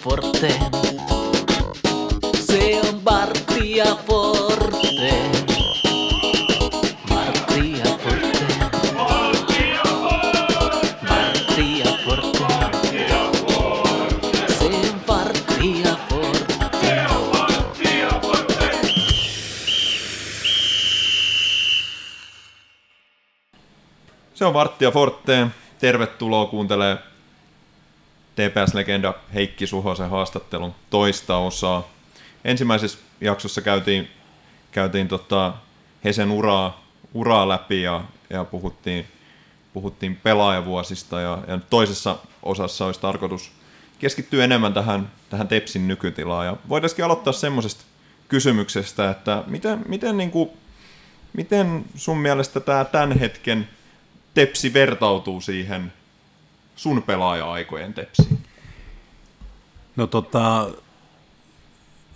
Forte. Se on Martia Forte. Martia Forte. Martia Forte. Se on Martia Forte. Se on Varttia Forte. Tervetuloa kuuntelee TPS-legenda Heikki Suhosen haastattelun toista osaa. Ensimmäisessä jaksossa käytiin, käytiin tota Hesen uraa, uraa läpi ja, ja puhuttiin, puhuttiin pelaajavuosista ja, ja toisessa osassa olisi tarkoitus keskittyä enemmän tähän, tähän Tepsin nykytilaan. Ja voitaisiin aloittaa semmoisesta kysymyksestä, että miten, miten, niin kuin, miten sun mielestä tämä tämän hetken Tepsi vertautuu siihen sun pelaaja-aikojen Tepsiin? No tota,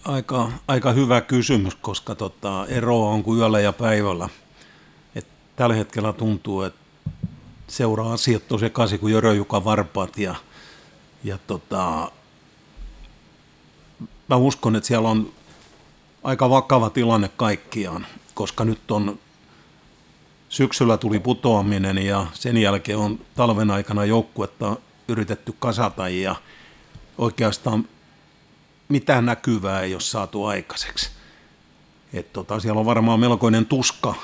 aika, aika hyvä kysymys, koska tota, eroa on kuin yöllä ja päivällä. Et tällä hetkellä tuntuu, että seuraa asiat tosi sekaisin kuin Jörö Juka Varpaat ja, ja tota, mä uskon, että siellä on aika vakava tilanne kaikkiaan, koska nyt on syksyllä tuli putoaminen ja sen jälkeen on talven aikana joukkuetta yritetty kasata ja oikeastaan mitään näkyvää ei ole saatu aikaiseksi. Et tota, siellä on varmaan melkoinen tuska,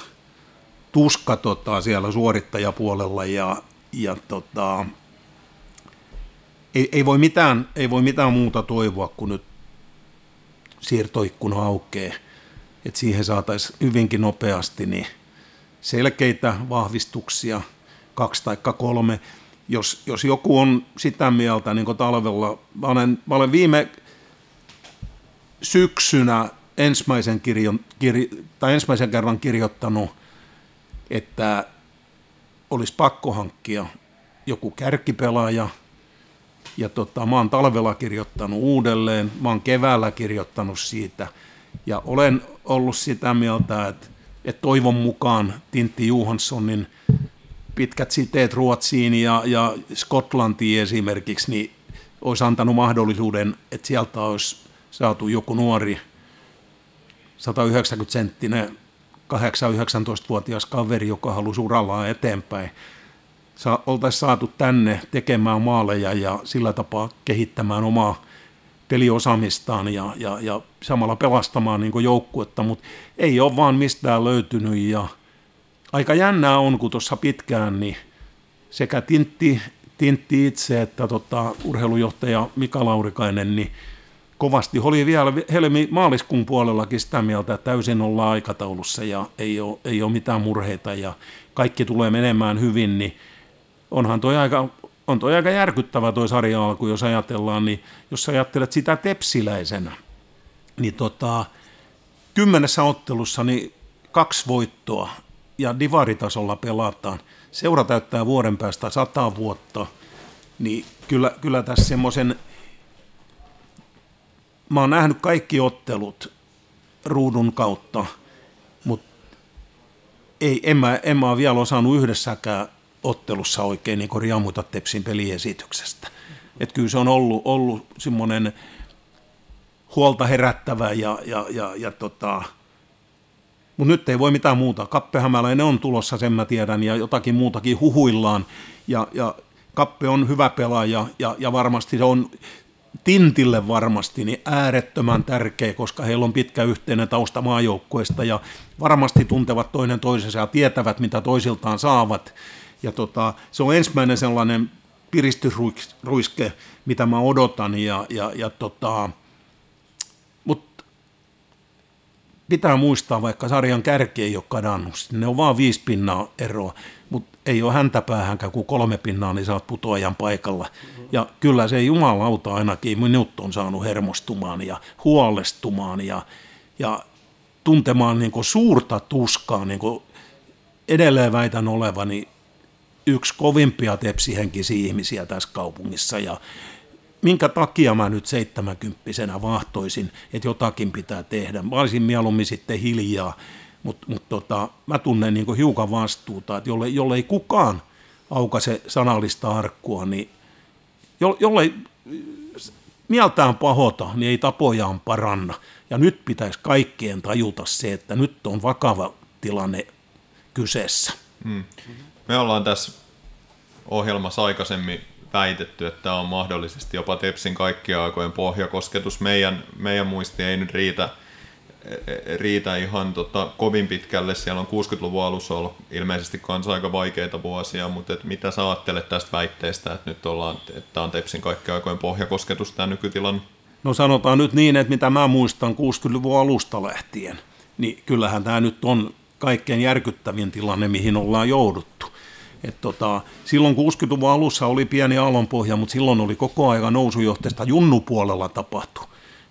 tuska tota, siellä suorittajapuolella ja, ja tota, ei, ei, voi mitään, ei voi mitään muuta toivoa kuin nyt siirtoikkuna aukeaa, että siihen saataisiin hyvinkin nopeasti niin selkeitä vahvistuksia, kaksi tai kolme. Jos, jos joku on sitä mieltä, niin talvella, mä olen, mä olen viime syksynä ensimmäisen, kirjon, kir, tai ensimmäisen kerran kirjoittanut, että olisi pakko hankkia joku kärkipelaaja, ja tota, mä oon talvella kirjoittanut uudelleen, mä oon keväällä kirjoittanut siitä, ja olen ollut sitä mieltä, että, että toivon mukaan Tintti Johanssonin pitkät siteet Ruotsiin ja, ja Skotlantiin esimerkiksi, niin olisi antanut mahdollisuuden, että sieltä olisi saatu joku nuori 190-senttinen 8-19-vuotias kaveri, joka halusi urallaan eteenpäin. Sa- oltaisiin saatu tänne tekemään maaleja ja sillä tapaa kehittämään omaa peliosaamistaan ja, ja, ja samalla pelastamaan niin joukkuetta, mutta ei ole vaan mistään löytynyt ja aika jännää on, kun tuossa pitkään niin sekä Tintti, Tintti itse että tota, urheilujohtaja Mika Laurikainen, niin kovasti oli vielä helmi maaliskuun puolellakin sitä mieltä, että täysin ollaan aikataulussa ja ei ole, ei ole mitään murheita ja kaikki tulee menemään hyvin, niin onhan toi aika, on toi aika järkyttävä toi sarja alku, jos ajatellaan, niin jos ajattelet sitä tepsiläisenä, niin tota, kymmenessä ottelussa niin kaksi voittoa ja divaritasolla pelataan. Seura täyttää vuoden päästä sata vuotta, niin kyllä, kyllä tässä semmoisen mä oon nähnyt kaikki ottelut ruudun kautta, mutta ei, en, mä, en mä ole vielä osannut yhdessäkään ottelussa oikein niin riamuta Tepsin peliesityksestä. Et kyllä se on ollut, ollut semmoinen huolta herättävä ja, ja, ja, ja tota, mutta nyt ei voi mitään muuta. Kappehämäläinen on tulossa, sen mä tiedän, ja jotakin muutakin huhuillaan. Ja, ja Kappe on hyvä pelaaja, ja, ja varmasti se on Tintille varmasti niin äärettömän tärkeä, koska heillä on pitkä yhteinen tausta maajoukkueesta ja varmasti tuntevat toinen toisensa ja tietävät, mitä toisiltaan saavat. Ja tota, se on ensimmäinen sellainen piristysruiske, mitä mä odotan. Ja, ja, ja tota, mutta pitää muistaa, vaikka sarjan kärki ei ole kadannut, ne on vaan viisi pinnaa eroa, mutta ei ole häntä päähänkään kuin kolme pinnaa, niin sä oot putoajan paikalla. Ja kyllä se jumalauta ainakin minut on saanut hermostumaan ja huolestumaan ja, ja tuntemaan niin suurta tuskaa, niin edelleen väitän olevani yksi kovimpia tepsihenkisiä ihmisiä tässä kaupungissa ja minkä takia mä nyt seitsemänkymppisenä vahtoisin, että jotakin pitää tehdä. Mä olisin mieluummin sitten hiljaa, mutta mut tota, mä tunnen niin hiukan vastuuta, että jolle, jolle ei kukaan aukaise sanallista arkkua, niin jolle, mieltään pahota, niin ei tapojaan paranna. Ja nyt pitäisi kaikkien tajuta se, että nyt on vakava tilanne kyseessä. Me ollaan tässä ohjelmassa aikaisemmin väitetty, että tämä on mahdollisesti jopa Tepsin kaikkien aikojen pohjakosketus. Meidän, meidän muisti ei nyt riitä, riitä ihan tota, kovin pitkälle. Siellä on 60-luvun alussa ollut ilmeisesti kanssa aika vaikeita vuosia, mutta et mitä sä ajattelet tästä väitteestä, että nyt ollaan, että tämä on Tepsin kaikkien aikojen pohjakosketus tämä nykytilan? No sanotaan nyt niin, että mitä mä muistan 60-luvun alusta lähtien, niin kyllähän tämä nyt on kaikkein järkyttävin tilanne, mihin ollaan jouduttu. Et tota, silloin 60-luvun alussa oli pieni aallonpohja, mutta silloin oli koko ajan nousujohteesta junnupuolella tapahtu.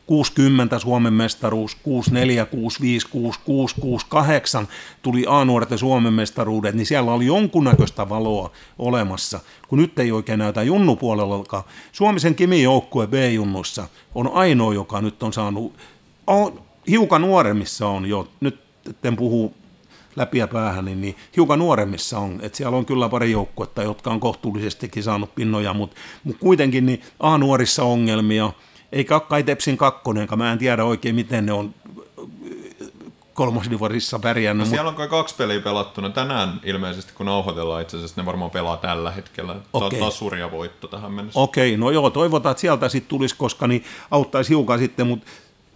60 Suomen mestaruus, 64, 65, 66, 68 tuli A-nuorten Suomen mestaruudet, niin siellä oli jonkunnäköistä valoa olemassa, kun nyt ei oikein näytä junnupuolellakaan. Suomisen Kimi joukkue B-junnussa on ainoa, joka nyt on saanut, on, hiukan nuoremmissa on jo, nyt en puhu läpi ja päähän, niin, niin hiukan nuoremmissa on. että siellä on kyllä pari joukkuetta, jotka on kohtuullisestikin saanut pinnoja, mutta, mutta kuitenkin niin A-nuorissa ongelmia, eikä kai Tepsin kakkonenkaan, mä en tiedä oikein miten ne on kolmosdivarissa pärjännyt. No siellä on kai kaksi peliä pelattuna tänään ilmeisesti, kun nauhoitellaan itse asiassa, ne varmaan pelaa tällä hetkellä. Okei. Taas surja voitto tähän mennessä. Okei, no joo, toivotaan, että sieltä sitten tulisi, koska niin auttaisi hiukan sitten, mutta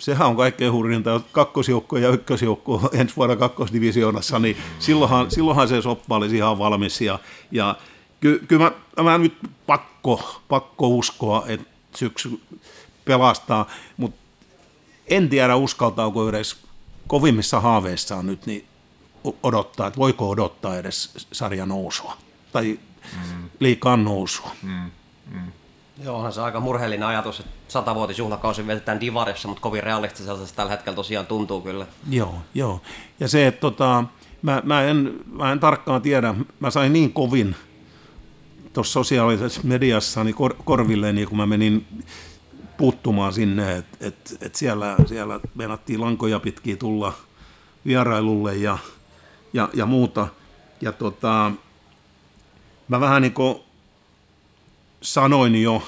sehän on kaikkein hurjinta, jos kakkosjoukko ja ykkösjoukko ensi vuonna kakkosdivisioonassa, niin silloinhan, silloinhan se soppa olisi ihan valmis. Ja, ja ky, kyllä mä, mä, nyt pakko, pakko uskoa, että syksy pelastaa, mutta en tiedä uskaltaako edes kovimmissa haaveissaan nyt niin odottaa, että voiko odottaa edes sarjan nousua tai mm. liikaa nousua. Mm. Joo, onhan se aika murheellinen ajatus, että satavuotisjuhlakausi vietetään Divarissa, mutta kovin realistiselta se tällä hetkellä tosiaan tuntuu kyllä. Joo, joo. Ja se, että tota, mä, mä, en, mä en tarkkaan tiedä, mä sain niin kovin tuossa sosiaalisessa mediassa niin kor, korville, niin kun mä menin puuttumaan sinne, että et, et siellä, siellä venattiin lankoja pitkin tulla vierailulle ja, ja, ja muuta. Ja tota, mä vähän niin kuin sanoin jo,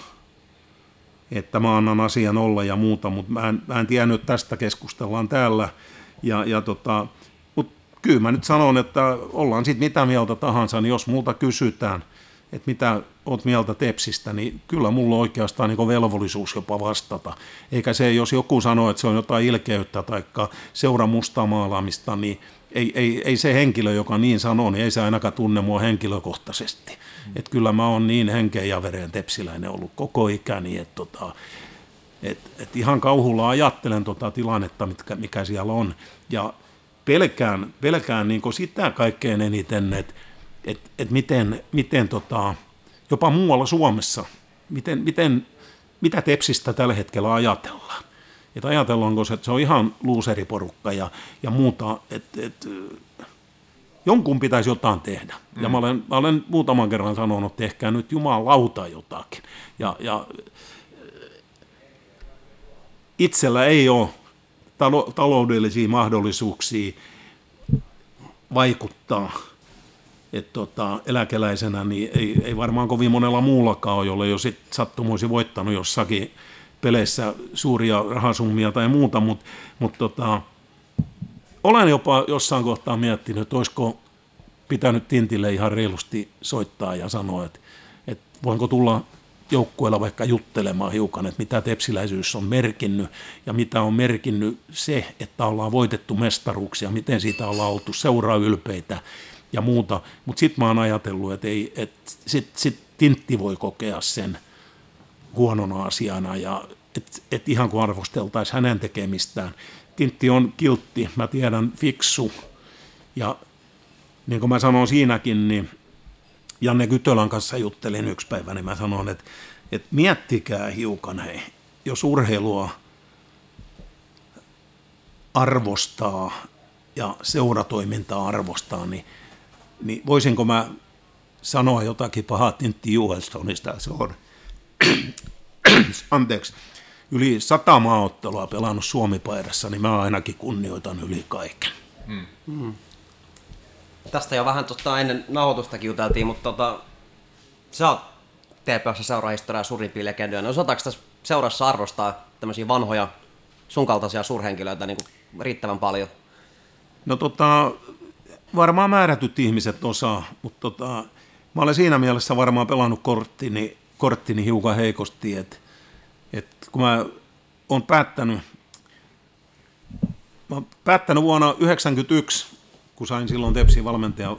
että mä annan asian olla ja muuta, mutta mä en, mä en tiennyt, että tästä keskustellaan täällä. Ja, ja tota, mutta kyllä mä nyt sanon, että ollaan sitten mitä mieltä tahansa, niin jos multa kysytään, että mitä oot mieltä Tepsistä, niin kyllä mulla on oikeastaan niin velvollisuus jopa vastata. Eikä se, jos joku sanoo, että se on jotain ilkeyttä tai seura mustamaalaamista, niin ei, ei, ei se henkilö, joka niin sanoo, niin ei se ainakaan tunne mua henkilökohtaisesti. Että kyllä mä oon niin henkeä ja veren tepsiläinen ollut koko ikäni, että tota, et, et ihan kauhulla ajattelen tota tilannetta, mitkä, mikä siellä on. Ja pelkään, pelkään niin sitä kaikkein eniten, että et, et miten, miten tota, jopa muualla Suomessa, miten, miten, mitä Tepsistä tällä hetkellä ajatellaan. Että ajatellaanko se, että se on ihan luuseriporukka ja, ja muuta, että et, jonkun pitäisi jotain tehdä. Mm. Ja mä olen, mä olen muutaman kerran sanonut, että tehkää nyt jumalauta jotakin. Ja, ja itsellä ei ole talo, taloudellisia mahdollisuuksia vaikuttaa että tota, eläkeläisenä niin ei, ei varmaan kovin monella muullakaan ole, jolle jo sit sattumuisi voittanut jossakin peleissä suuria rahasummia tai muuta, mutta mut tota, olen jopa jossain kohtaa miettinyt, että olisiko pitänyt Tintille ihan reilusti soittaa ja sanoa, että, että voinko tulla joukkueella vaikka juttelemaan hiukan, että mitä tepsiläisyys on merkinnyt ja mitä on merkinnyt se, että ollaan voitettu mestaruuksia, miten siitä ollaan oltu seuraa ylpeitä ja muuta. Mutta sitten mä oon ajatellut, että ei, et sit, sit Tintti voi kokea sen huonona asiana ja että et ihan kuin arvosteltaisiin hänen tekemistään. Tintti on kiltti, mä tiedän, fiksu. Ja niin kuin mä sanoin siinäkin, niin Janne Kytölän kanssa juttelin yksi päivä, niin mä sanoin, että, että miettikää hiukan, hei, jos urheilua arvostaa ja seuratoimintaa arvostaa, niin niin voisinko mä sanoa jotakin pahaa Tintti Juhelsonista, se on, anteeksi, yli sata maaottelua pelannut Suomipaidassa, niin mä ainakin kunnioitan yli kaiken. Hmm. Hmm. Tästä jo vähän tota ennen nauhoitustakin juteltiin, mutta tota, sä oot TPS seurahistoriaa suurimpia legendoja. No osataanko tässä seurassa arvostaa tämmöisiä vanhoja sun kaltaisia suurhenkilöitä niin kuin riittävän paljon? No tota, varmaan määrätyt ihmiset osaa, mutta tota, mä olen siinä mielessä varmaan pelannut korttini, korttini hiukan heikosti, että et kun mä oon päättänyt, mä oon päättänyt vuonna 1991, kun sain silloin Tepsin valmentajan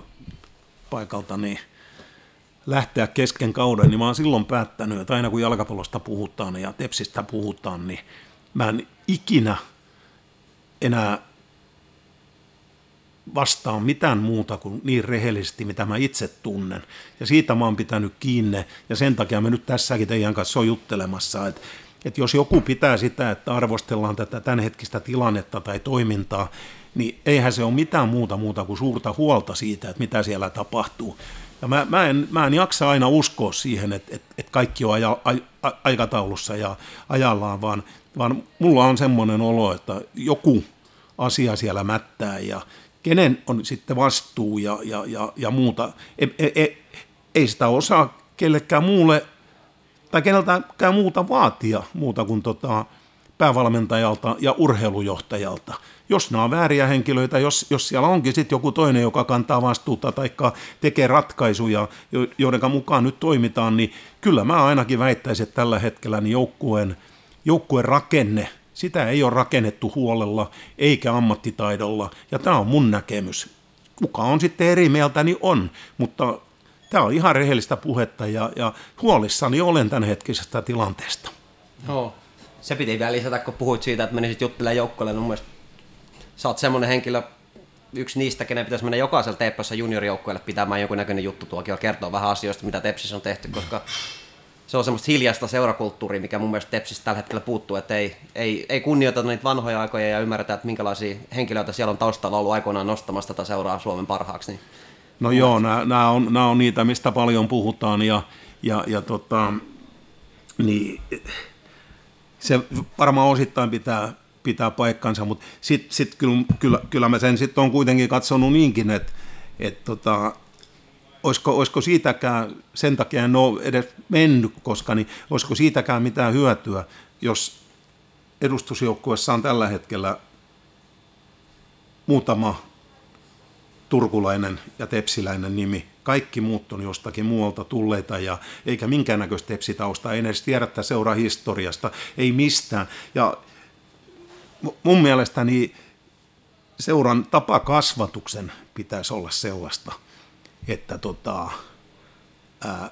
paikalta, niin lähteä kesken kauden, niin mä oon silloin päättänyt, että aina kun jalkapallosta puhutaan ja Tepsistä puhutaan, niin mä en ikinä enää vastaan mitään muuta kuin niin rehellisesti, mitä mä itse tunnen. Ja siitä mä oon pitänyt kiinni, ja sen takia me nyt tässäkin teidän kanssa on juttelemassa, että, että jos joku pitää sitä, että arvostellaan tätä tämänhetkistä tilannetta tai toimintaa, niin eihän se ole mitään muuta muuta kuin suurta huolta siitä, että mitä siellä tapahtuu. Ja mä, mä, en, mä en jaksa aina uskoa siihen, että, että, että kaikki on aja, a, aikataulussa ja ajallaan, vaan, vaan mulla on semmoinen olo, että joku asia siellä mättää ja kenen on sitten vastuu ja, ja, ja, ja muuta. Ei, ei, ei sitä osaa kellekään muulle tai keneltäkään muuta vaatia muuta kuin tota, päävalmentajalta ja urheilujohtajalta. Jos nämä on vääriä henkilöitä, jos, jos siellä onkin sitten joku toinen, joka kantaa vastuuta tai tekee ratkaisuja, joiden mukaan nyt toimitaan, niin kyllä mä ainakin väittäisin, että tällä hetkellä niin joukkueen, joukkueen rakenne, sitä ei ole rakennettu huolella eikä ammattitaidolla, ja tämä on mun näkemys. Kuka on sitten eri mieltä, niin on, mutta tämä on ihan rehellistä puhetta, ja, ja huolissani olen tämänhetkisestä tilanteesta. Joo. Se piti vielä lisätä, kun puhuit siitä, että menisit juttelemaan joukkueelle. Mun mielestä sä oot semmoinen henkilö, yksi niistä, kenen pitäisi mennä jokaisella Teppässä juniorijoukkueelle pitämään jonkun näköinen juttu tuokio, kertoa vähän asioista, mitä Tepsissä on tehty, koska se on semmoista hiljaista seurakulttuuria, mikä mun mielestä Tepsissä tällä hetkellä puuttuu, että ei, ei, ei kunnioita niitä vanhoja aikoja ja ymmärretä, että minkälaisia henkilöitä siellä on taustalla ollut aikoinaan nostamassa tätä seuraa Suomen parhaaksi. Niin. No joo, nämä on, on niitä, mistä paljon puhutaan ja, ja, ja tota, niin, se varmaan osittain pitää, pitää paikkansa, mutta sitten sit kyllä, kyllä, kyllä mä sen sitten on kuitenkin katsonut niinkin, että et tota, olisiko, olisiko siitäkään, sen takia en ole edes mennyt, koska niin olisiko siitäkään mitään hyötyä, jos edustusjoukkueessa on tällä hetkellä muutama turkulainen ja tepsiläinen nimi. Kaikki muut on jostakin muualta tulleita ja eikä minkäännäköistä tepsitausta, ei edes tiedä seuraa historiasta, ei mistään. Ja mun mielestäni seuran tapakasvatuksen pitäisi olla sellaista, että tota, ää,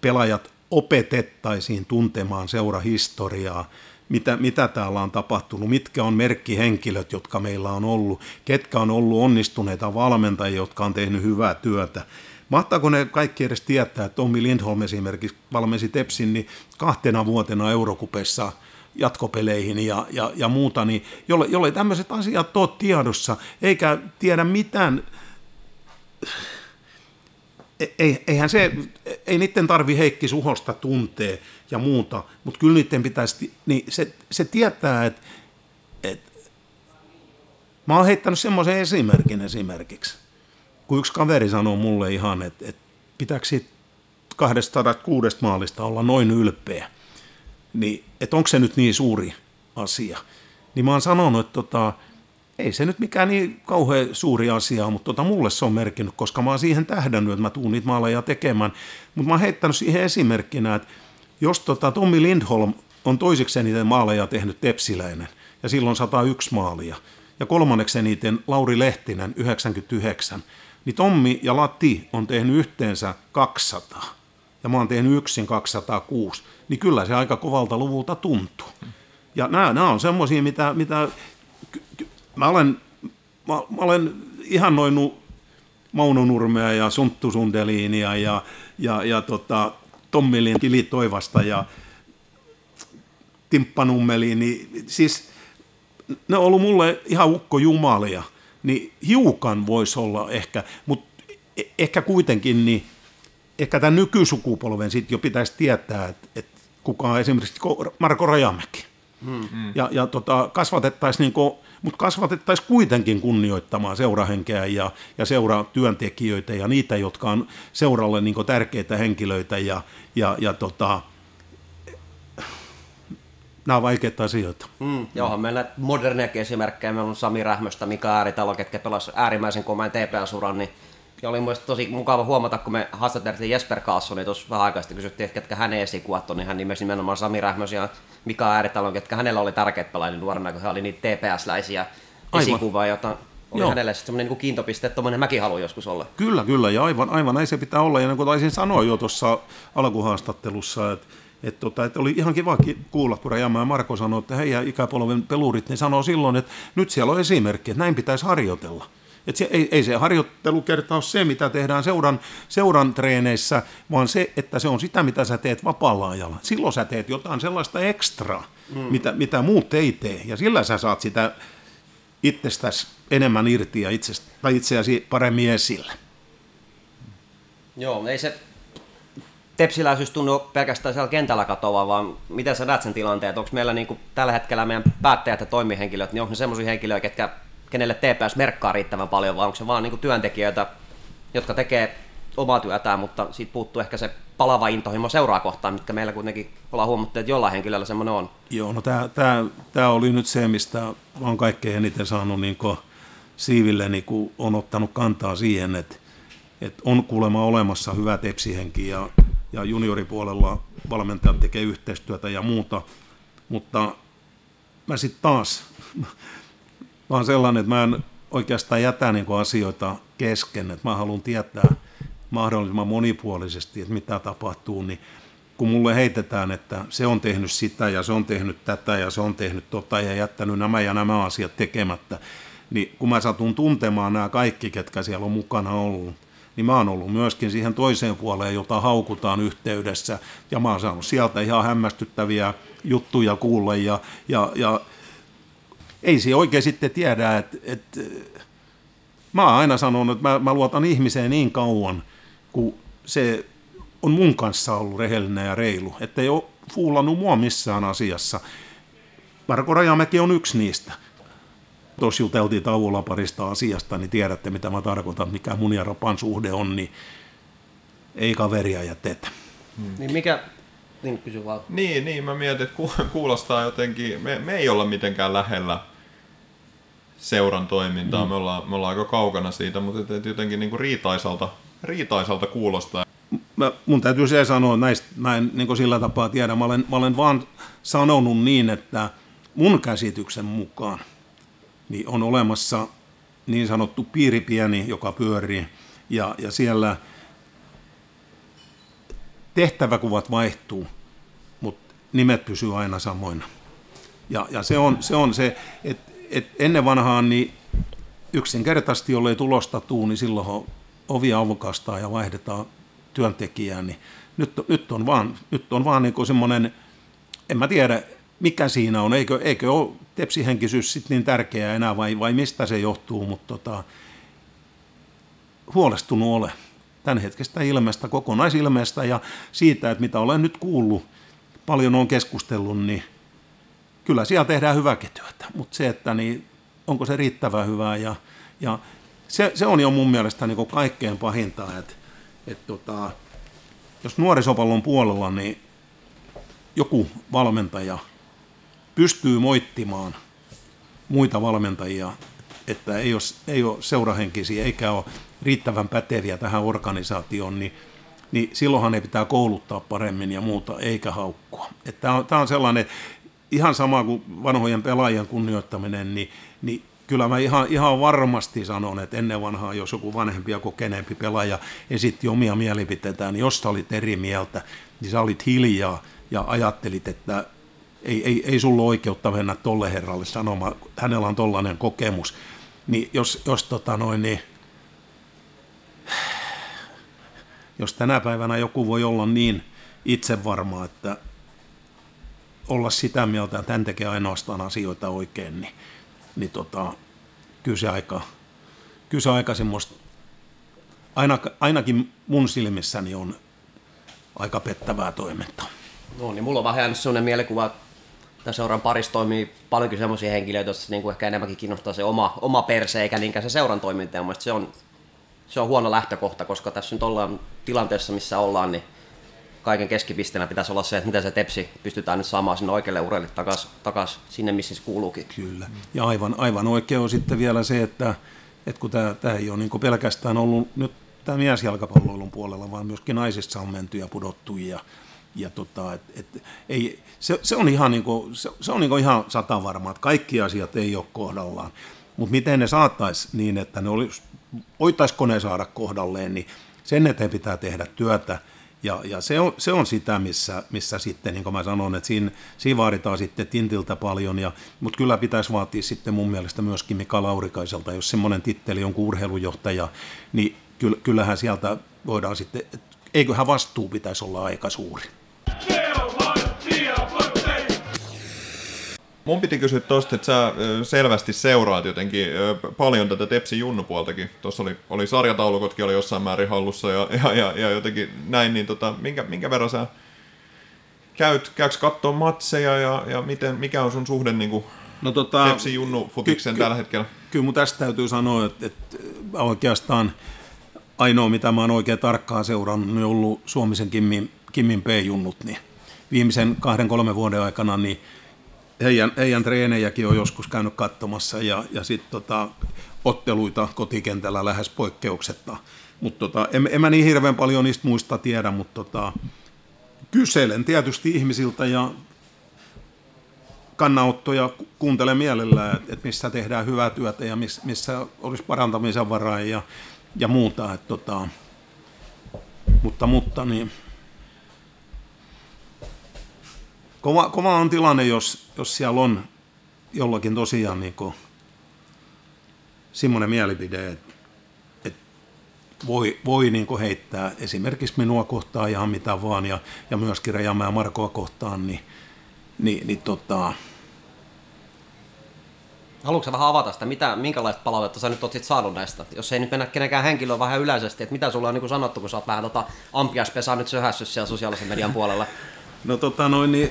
pelaajat opetettaisiin tuntemaan seurahistoriaa, mitä, mitä täällä on tapahtunut, mitkä on merkkihenkilöt, jotka meillä on ollut, ketkä on ollut onnistuneita valmentajia, jotka on tehnyt hyvää työtä. Mahtaako ne kaikki edes tietää, että Tommi Lindholm esimerkiksi valmensi Tepsin niin kahtena vuotena Eurokupessa jatkopeleihin ja, ja, ja muuta, niin jolle, jolle tämmöiset asiat ole tiedossa, eikä tiedä mitään ei, eihän se, ei niiden tarvi Heikki Suhosta tuntee ja muuta, mutta kyllä niiden pitäisi, niin se, se tietää, että, että mä oon heittänyt semmoisen esimerkin esimerkiksi, kun yksi kaveri sanoo mulle ihan, että, että pitääkö siitä 206 maalista olla noin ylpeä, niin että onko se nyt niin suuri asia, niin mä oon sanonut, että tota, ei se nyt mikään niin kauhean suuri asia mutta tota, mulle se on merkinnyt, koska mä oon siihen tähdännyt, että mä tuun niitä maaleja tekemään. Mutta mä oon heittänyt siihen esimerkkinä, että jos tota Tommi Lindholm on toiseksi eniten maaleja tehnyt tepsiläinen, ja silloin 101 maalia, ja kolmanneksi eniten Lauri Lehtinen 99, niin Tommi ja Latti on tehnyt yhteensä 200, ja mä oon tehnyt yksin 206, niin kyllä se aika kovalta luvulta tuntuu. Ja nämä, nämä on semmoisia, mitä, mitä mä olen, mä, mä olen ihannoinut Mauno Nurmea ja Sunttu Sundeliinia ja, ja, ja tota, Tommilin Kili Toivasta ja Timppanummeliin, niin siis ne on ollut mulle ihan ukko jumalia, niin hiukan voisi olla ehkä, mutta e, ehkä kuitenkin niin ehkä tämän nykysukupolven sitten jo pitäisi tietää, että, että kuka on esimerkiksi Marko Rajamäki. Hmm. Ja, ja tota, kasvatettaisiin niin mutta kasvatettaisiin kuitenkin kunnioittamaan seurahenkeä ja, ja seuratyöntekijöitä ja niitä, jotka on seuralle niin tärkeitä henkilöitä ja, ja, ja tota, nämä on vaikeita asioita. Mm, joo, meillä moderniakin esimerkkejä. Meillä on Sami Rähmöstä, Mika Ääritalo, ketkä pelasivat äärimmäisen komeen TPS-uran, niin ja oli mielestäni tosi mukava huomata, kun me haastateltiin Jesper Kaasson, niin tuossa vähän aikaa sitten kysyttiin, että ketkä hänen esikuvat on, niin hän nimesi nimenomaan Sami Rähmös ja Mika Ääritalon, ketkä hänellä oli tärkeät pelaajia nuorena, kun he oli niitä TPS-läisiä esikuvaa, jota oli Joo. hänelle sitten semmoinen niin kiintopiste, että tuommoinen mäkin haluan joskus olla. Kyllä, kyllä, ja aivan, aivan näin se pitää olla. Ja niin kuin taisin sanoa jo tuossa alkuhaastattelussa, että että tota, et oli ihan kiva kuulla, kun Rajamaa ja Marko sanoi, että heidän ikäpolven pelurit, niin sanoo silloin, että nyt siellä on esimerkki, että näin pitäisi harjoitella. Et se, ei, ei se harjoittelukerta ole se, mitä tehdään seuran, seuran treeneissä, vaan se, että se on sitä, mitä sä teet vapaalla ajalla. Silloin sä teet jotain sellaista ekstraa, mm. mitä, mitä muut ei tee, ja sillä sä saat sitä itsestäsi enemmän irti ja itsestä, tai itseäsi paremmin esille. Joo, ei se tepsiläisyys tunnu pelkästään siellä kentällä katoava, vaan miten sä näet sen tilanteen, onko meillä niin kuin tällä hetkellä meidän päättäjät ja toimihenkilöt, niin onko ne semmoisia henkilöitä, ketkä, kenelle TPS merkkaa riittävän paljon, vai onko se vaan niin kuin työntekijöitä, jotka tekee omaa työtään, mutta siitä puuttuu ehkä se palava intohimo seuraa kohtaan, mitkä meillä kuitenkin ollaan huomattu, että jollain henkilöllä semmoinen on. Joo, no tämä oli nyt se, mistä olen kaikkein eniten saanut niin siiville niin on ottanut kantaa siihen, että, että on kuulemma olemassa hyvä tepsihenki ja ja junioripuolella valmentajat tekee yhteistyötä ja muuta, mutta mä sitten taas, mä oon sellainen, että mä en oikeastaan jätä niin asioita kesken, että mä haluan tietää mahdollisimman monipuolisesti, että mitä tapahtuu, niin kun mulle heitetään, että se on tehnyt sitä ja se on tehnyt tätä ja se on tehnyt tota ja jättänyt nämä ja nämä asiat tekemättä, niin kun mä satun tuntemaan nämä kaikki, ketkä siellä on mukana ollut, niin mä oon ollut myöskin siihen toiseen puoleen, jota haukutaan yhteydessä, ja mä oon saanut sieltä ihan hämmästyttäviä juttuja kuulla, ja, ja, ja ei se oikein sitten tiedä, että, että mä oon aina sanonut, että mä, mä luotan ihmiseen niin kauan, kun se on mun kanssa ollut rehellinen ja reilu, että ei ole fuulannut mua missään asiassa. Marko Rajamäki on yksi niistä. Tuossa juteltiin tauolla parista asiasta, niin tiedätte mitä mä tarkoitan, mikä mun ja Rapan suhde on, niin ei kaveria jätetä. Hmm. Niin mikä, niin kysy vaan. Niin, niin, mä mietin, että kuulostaa jotenkin, me, me ei olla mitenkään lähellä seuran toimintaa, mm. me, ollaan, me ollaan aika kaukana siitä, mutta et jotenkin niin kuin riitaisalta, riitaisalta kuulostaa. Mä, mun täytyy se sanoa, näistä, mä en niin sillä tapaa tiedä, mä olen, mä olen vaan sanonut niin, että mun käsityksen mukaan – niin on olemassa niin sanottu piiripieni, joka pyörii, ja, ja siellä tehtäväkuvat vaihtuu, mutta nimet pysyy aina samoina. Ja, ja se on se, on se että et ennen vanhaan niin yksinkertaisesti, jollei tulosta tuu, niin silloin ovi avukastaa ja vaihdetaan työntekijää, niin nyt, nyt on vaan, nyt on vaan niin semmoinen, en mä tiedä, mikä siinä on, eikö, eikö ole tepsihenkisyys sitten niin tärkeää enää vai, vai mistä se johtuu, mutta tota, huolestunut ole tämän hetkestä ilmeestä, kokonaisilmeestä ja siitä, että mitä olen nyt kuullut, paljon on keskustellut, niin kyllä siellä tehdään hyväkin työtä, mutta se, että niin, onko se riittävän hyvää ja, ja se, se on jo mun mielestä niin kaikkein pahinta, että, että tota, jos nuorisopallon puolella niin joku valmentaja – pystyy moittimaan muita valmentajia, että ei ole, ei ole seurahenkisiä eikä ole riittävän päteviä tähän organisaatioon, niin, niin silloinhan ne pitää kouluttaa paremmin ja muuta, eikä haukkua. Tämä on, tämä on sellainen, ihan sama kuin vanhojen pelaajien kunnioittaminen, niin, niin kyllä mä ihan, ihan varmasti sanon, että ennen vanhaa, jos joku vanhempi ja kokeneempi pelaaja esitti omia mielipiteitään, niin jos sä olit eri mieltä, niin sä olit hiljaa ja ajattelit, että ei, ei, ei sulla oikeutta mennä tolle herralle sanomaan, hänellä on tollainen kokemus. Niin jos, jos tota noin, niin, jos tänä päivänä joku voi olla niin itsevarma, että olla sitä mieltä, että hän tekee ainoastaan asioita oikein, niin, niin tota, kyllä se aika, kyllä se aika semmoista, aina, ainakin mun silmissäni on aika pettävää toimintaa. No niin, mulla on vähän jäänyt sellainen mielikuva, tämän seuran parissa toimii paljonkin semmoisia henkilöitä, joista niin kuin ehkä enemmänkin kiinnostaa se oma, oma perse, eikä niinkään se seuran toiminta. Ja se on, se on huono lähtökohta, koska tässä nyt ollaan tilanteessa, missä ollaan, niin kaiken keskipisteenä pitäisi olla se, että miten se tepsi pystytään nyt saamaan sinne oikealle urelle takaisin takas sinne, missä se kuuluukin. Kyllä. Ja aivan, aivan oikein on sitten vielä se, että, että kun tämä, tämä ei ole niin pelkästään ollut nyt tämä miesjalkapalloilun puolella, vaan myöskin naisissa on menty ja pudottu ja, ja tota, et, et, ei, se, se, on ihan, niin kuin, se, se on niin ihan sata varma, että kaikki asiat ei ole kohdallaan. Mutta miten ne saattaisi niin, että ne olisi, voitaisiko ne saada kohdalleen, niin sen eteen pitää tehdä työtä. Ja, ja se, on, se on sitä, missä, missä sitten, niin kuin mä sanon, että siinä, siinä vaaditaan sitten Tintiltä paljon, ja, mutta kyllä pitäisi vaatia sitten mun mielestä myöskin Mika Laurikaiselta, jos semmoinen titteli on urheilujohtaja, niin kyllähän sieltä voidaan sitten, eiköhän vastuu pitäisi olla aika suuri. Mun piti kysyä tosta, että sä selvästi seuraat jotenkin paljon tätä Tepsin junnupuoltakin. Tuossa oli, oli sarjataulukotkin oli jossain määrin hallussa ja, ja, ja, ja jotenkin näin, niin tota, minkä, minkä verran sä käyt, käyks katsoa matseja ja, ja miten, mikä on sun suhde niin kuin no, tota, Tepsin junnufutiksen ky, tällä hetkellä? Kyllä mun tästä täytyy sanoa, että, että oikeastaan ainoa mitä mä oon oikein tarkkaan seurannut on ollut Suomisen Kimmin, Kimmin P-junnut, niin viimeisen kahden kolmen vuoden aikana niin heidän, heidän treenejäkin on joskus käynyt katsomassa ja, ja sitten tota, otteluita kotikentällä lähes poikkeuksetta. Mutta tota, en, en mä niin hirveän paljon niistä muista tiedä, mutta tota, kyselen tietysti ihmisiltä ja kannanottoja kuuntelen mielellään, että et missä tehdään hyvää työtä ja miss, missä olisi parantamisen varaa ja, ja muuta. Et tota, mutta, mutta niin, kova, kova on tilanne, jos, jos siellä on jollakin tosiaan niin semmoinen mielipide, että, että voi, voi niin heittää esimerkiksi minua kohtaan ihan mitä vaan ja, ja myöskin Rejamää Markoa kohtaan, niin, niin, niin tota, Haluatko vähän avata sitä, mitä, minkälaista palautetta sä nyt oot saanut näistä? Jos ei nyt mennä kenenkään henkilöön vähän yleisesti, että mitä sulla on niin sanottu, kun sä oot vähän tota ampiaspesaa nyt söhässyt siellä sosiaalisen median puolella? No tota noin, niin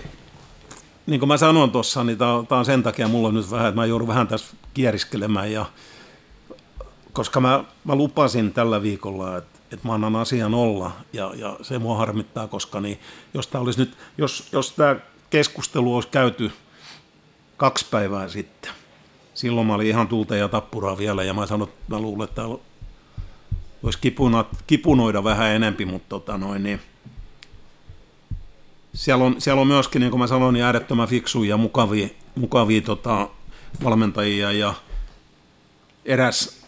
niin kuin mä sanoin tuossa, niin tämä on, on sen takia mulla nyt vähän, että mä joudun vähän tässä kieriskelemään, ja, koska mä, mä lupasin tällä viikolla, että, että mä annan asian olla, ja, ja se mua harmittaa, koska niin, jos, tämä olisi nyt, jos, jos tämä keskustelu olisi käyty kaksi päivää sitten, silloin mä olin ihan tulta ja tappuraa vielä, ja mä sanoin, että mä luulen, että täällä voisi kipunoida vähän enempi, mutta tota noin, niin, siellä on, siellä on myöskin, niin kuin mä sanoin, niin äärettömän fiksuja ja mukavia, mukavia tota, valmentajia ja eräs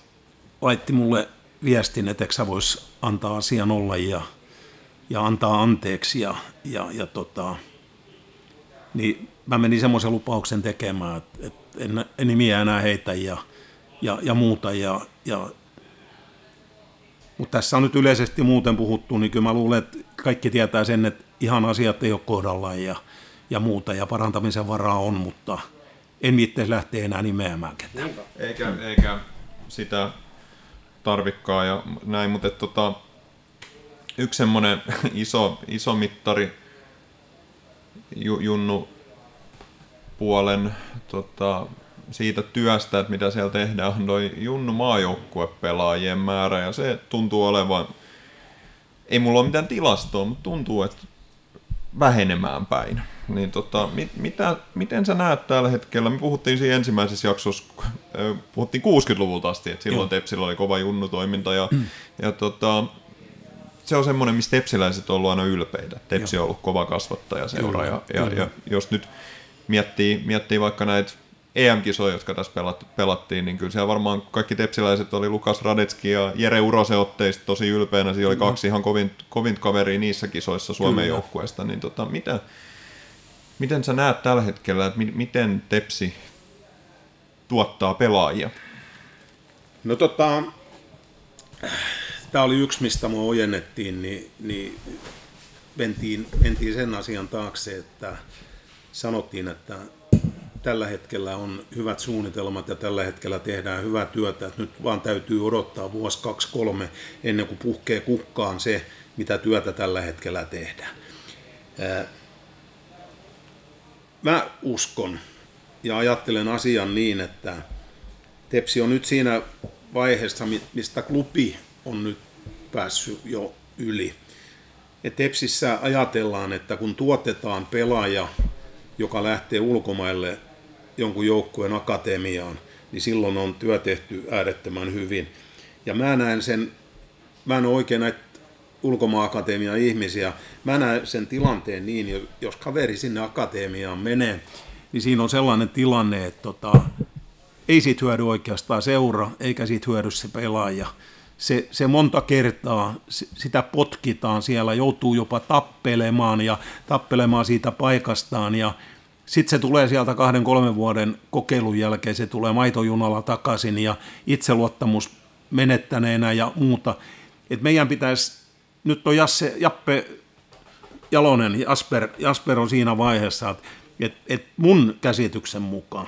laitti mulle viestin, että sä vois antaa asian olla ja, ja antaa anteeksi ja, ja, ja tota, niin mä menin semmoisen lupauksen tekemään, että, että en, en nimiä enää heitä ja, ja, ja muuta ja, ja mutta tässä on nyt yleisesti muuten puhuttu, niin kyllä mä luulen, että kaikki tietää sen, että ihan asiat ei ole kohdallaan ja, ja muuta, ja parantamisen varaa on, mutta en viitteisi lähteä enää nimeämään ketään. Eikä, eikä sitä tarvikkaa ja näin, mutta tota, yksi semmoinen iso, iso mittari ju, Junnu puolen tota, siitä työstä, että mitä siellä tehdään, on noin Junnu maajoukkuepelaajien määrä, ja se tuntuu olevan, ei mulla ole mitään tilastoa, mutta tuntuu, että vähenemään päin. Niin tota, mit, mitä, miten sä näet tällä hetkellä? Me puhuttiin siinä ensimmäisessä jaksossa, puhuttiin 60-luvulta asti, että silloin Joo. Tepsillä oli kova junnutoiminta ja, mm. ja tota, se on semmoinen, mistä tepsiläiset on ollut aina ylpeitä. Tepsi Joo. on ollut kova kasvattaja seura ja, ja, ja, jos nyt miettii, miettii vaikka näitä EM-kisoja, jotka tässä pelattiin, niin kyllä siellä varmaan kaikki tepsiläiset oli Lukas Radetski ja Jere Urose otteista tosi ylpeänä. Siinä oli kaksi ihan kovin, kovin kaveria niissä kisoissa Suomen kyllä. joukkueesta. Niin tota, mitä, miten sä näet tällä hetkellä, että miten Tepsi tuottaa pelaajia? No tota, tämä oli yksi, mistä mua ojennettiin, niin, niin mentiin, mentiin sen asian taakse, että sanottiin, että tällä hetkellä on hyvät suunnitelmat ja tällä hetkellä tehdään hyvää työtä. Nyt vaan täytyy odottaa vuosi, kaksi, kolme ennen kuin puhkee kukkaan se, mitä työtä tällä hetkellä tehdään. mä uskon ja ajattelen asian niin, että Tepsi on nyt siinä vaiheessa, mi- mistä klubi on nyt päässyt jo yli. Et Tepsissä ajatellaan, että kun tuotetaan pelaaja, joka lähtee ulkomaille jonkun joukkueen akatemiaan, niin silloin on työ tehty äärettömän hyvin. Ja mä näen sen, mä en ole oikein näitä ulkomaakatemian ihmisiä, mä näen sen tilanteen niin, jos kaveri sinne akatemiaan menee, niin siinä on sellainen tilanne, että tota, ei siitä hyödy oikeastaan seura, eikä siitä hyödy se pelaaja. Se, se monta kertaa, sitä potkitaan siellä, joutuu jopa tappelemaan ja tappelemaan siitä paikastaan ja sitten se tulee sieltä kahden, kolmen vuoden kokeilun jälkeen, se tulee maitojunalla takaisin ja itseluottamus menettäneenä ja muuta. Et meidän pitäisi, nyt on Jasse, Jappe Jalonen, Jasper, Jasper on siinä vaiheessa, että et, et mun käsityksen mukaan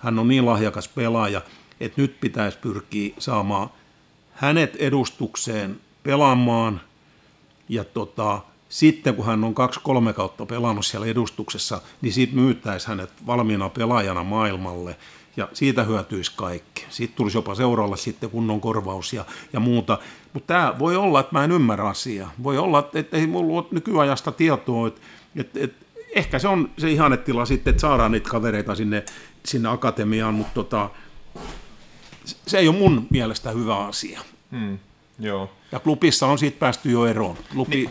hän on niin lahjakas pelaaja, että nyt pitäisi pyrkiä saamaan hänet edustukseen pelaamaan ja tota, sitten kun hän on kaksi-kolme kautta pelannut siellä edustuksessa, niin siitä myyttäisi hänet valmiina pelaajana maailmalle ja siitä hyötyisi kaikki. Siitä tulisi jopa seuraalla sitten kunnon korvaus ja, ja muuta. Mutta tämä voi olla, että mä en ymmärrä asiaa. Voi olla, että ei mulla ole nykyajasta tietoa, että, että, että ehkä se on se ihannetila sitten, että saadaan niitä kavereita sinne, sinne akatemiaan, mutta tota, se ei ole mun mielestä hyvä asia. Hmm, joo. Ja klubissa on siitä päästy jo eroon. Klubi, niin.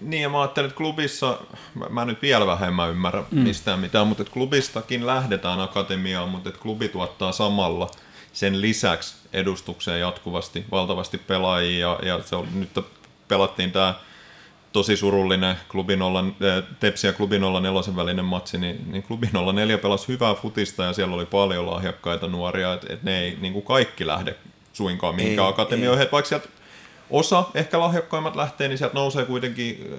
Niin, ja mä ajattelin, että klubissa, mä, mä nyt vielä vähemmän ymmärrä mm. mistään mitään, mutta että klubistakin lähdetään akatemiaan, mutta että klubi tuottaa samalla sen lisäksi edustukseen jatkuvasti valtavasti pelaajia, ja, ja se on, nyt pelattiin tämä tosi surullinen klubi 0, Tepsi ja klubi 04 välinen matsi, niin, niin klubi 04 pelasi hyvää futista ja siellä oli paljon lahjakkaita nuoria, että et ne ei niin kuin kaikki lähde suinkaan mihinkään akatemioihin, vaikka sieltä osa, ehkä lahjakkaimmat lähtee, niin sieltä nousee kuitenkin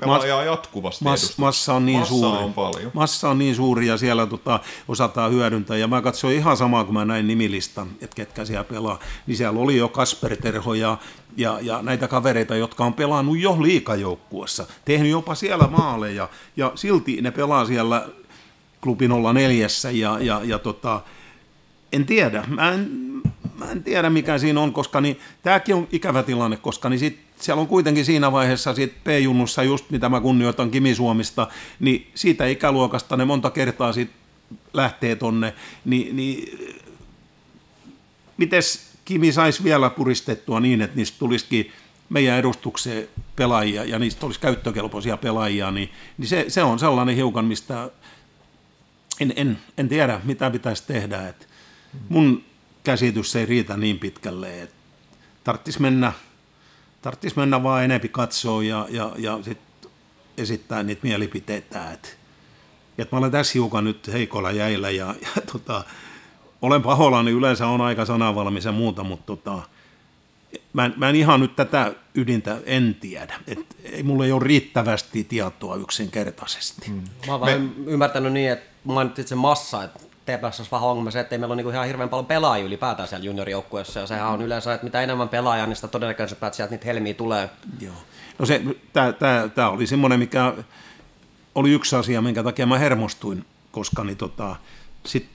pelaajaa jatkuvasti Mas, massa on niin Massa suuri. on paljon. Massa on niin suuri ja siellä tota, osataan hyödyntää. Ja mä katsoin ihan samaa, kun mä näin nimilistan, että ketkä siellä pelaa. Niin siellä oli jo Kasper Terho ja, ja, ja näitä kavereita, jotka on pelannut jo liikajoukkuessa. Tehnyt jopa siellä maaleja. Ja silti ne pelaa siellä klubi 04 ja, ja, ja tota, en tiedä. Mä en, mä en tiedä mikä siinä on, koska niin, tämäkin on ikävä tilanne, koska niin sit, siellä on kuitenkin siinä vaiheessa sit P-junnussa just mitä mä kunnioitan Kimi Suomista, niin siitä ikäluokasta ne monta kertaa sit lähtee tonne, niin, niin mites Kimi saisi vielä puristettua niin, että niistä tulisikin meidän edustukseen pelaajia ja niistä olisi käyttökelpoisia pelaajia, niin, niin se, se on sellainen hiukan, mistä en, en, en tiedä, mitä pitäisi tehdä. Et mun käsitys ei riitä niin pitkälle, että tarvitsisi mennä, tarvitsis mennä vaan enempi katsoa ja, ja, ja sit esittää niitä mielipiteitä. Et, et mä olen tässä hiukan nyt heikolla jäillä ja, ja tota, olen pahoillani, yleensä on aika sanavalmis ja muuta, mutta tota, mä, en, mä en ihan nyt tätä ydintä en tiedä. Et ei, mulla ei ole riittävästi tietoa yksinkertaisesti. Mm. Mä oon vähän ymmärtänyt niin, että mainitsit sen massa, että TPS on vähän ongelma se, että ei meillä ole niinku ihan hirveän paljon pelaajia ylipäätään siellä juniorijoukkueessa. Ja sehän on yleensä, että mitä enemmän pelaajaa, niin sitä todennäköisempää, että sieltä niitä helmiä tulee. Joo. No se, tämä oli semmoinen, mikä oli yksi asia, minkä takia mä hermostuin, koska niin tota, sit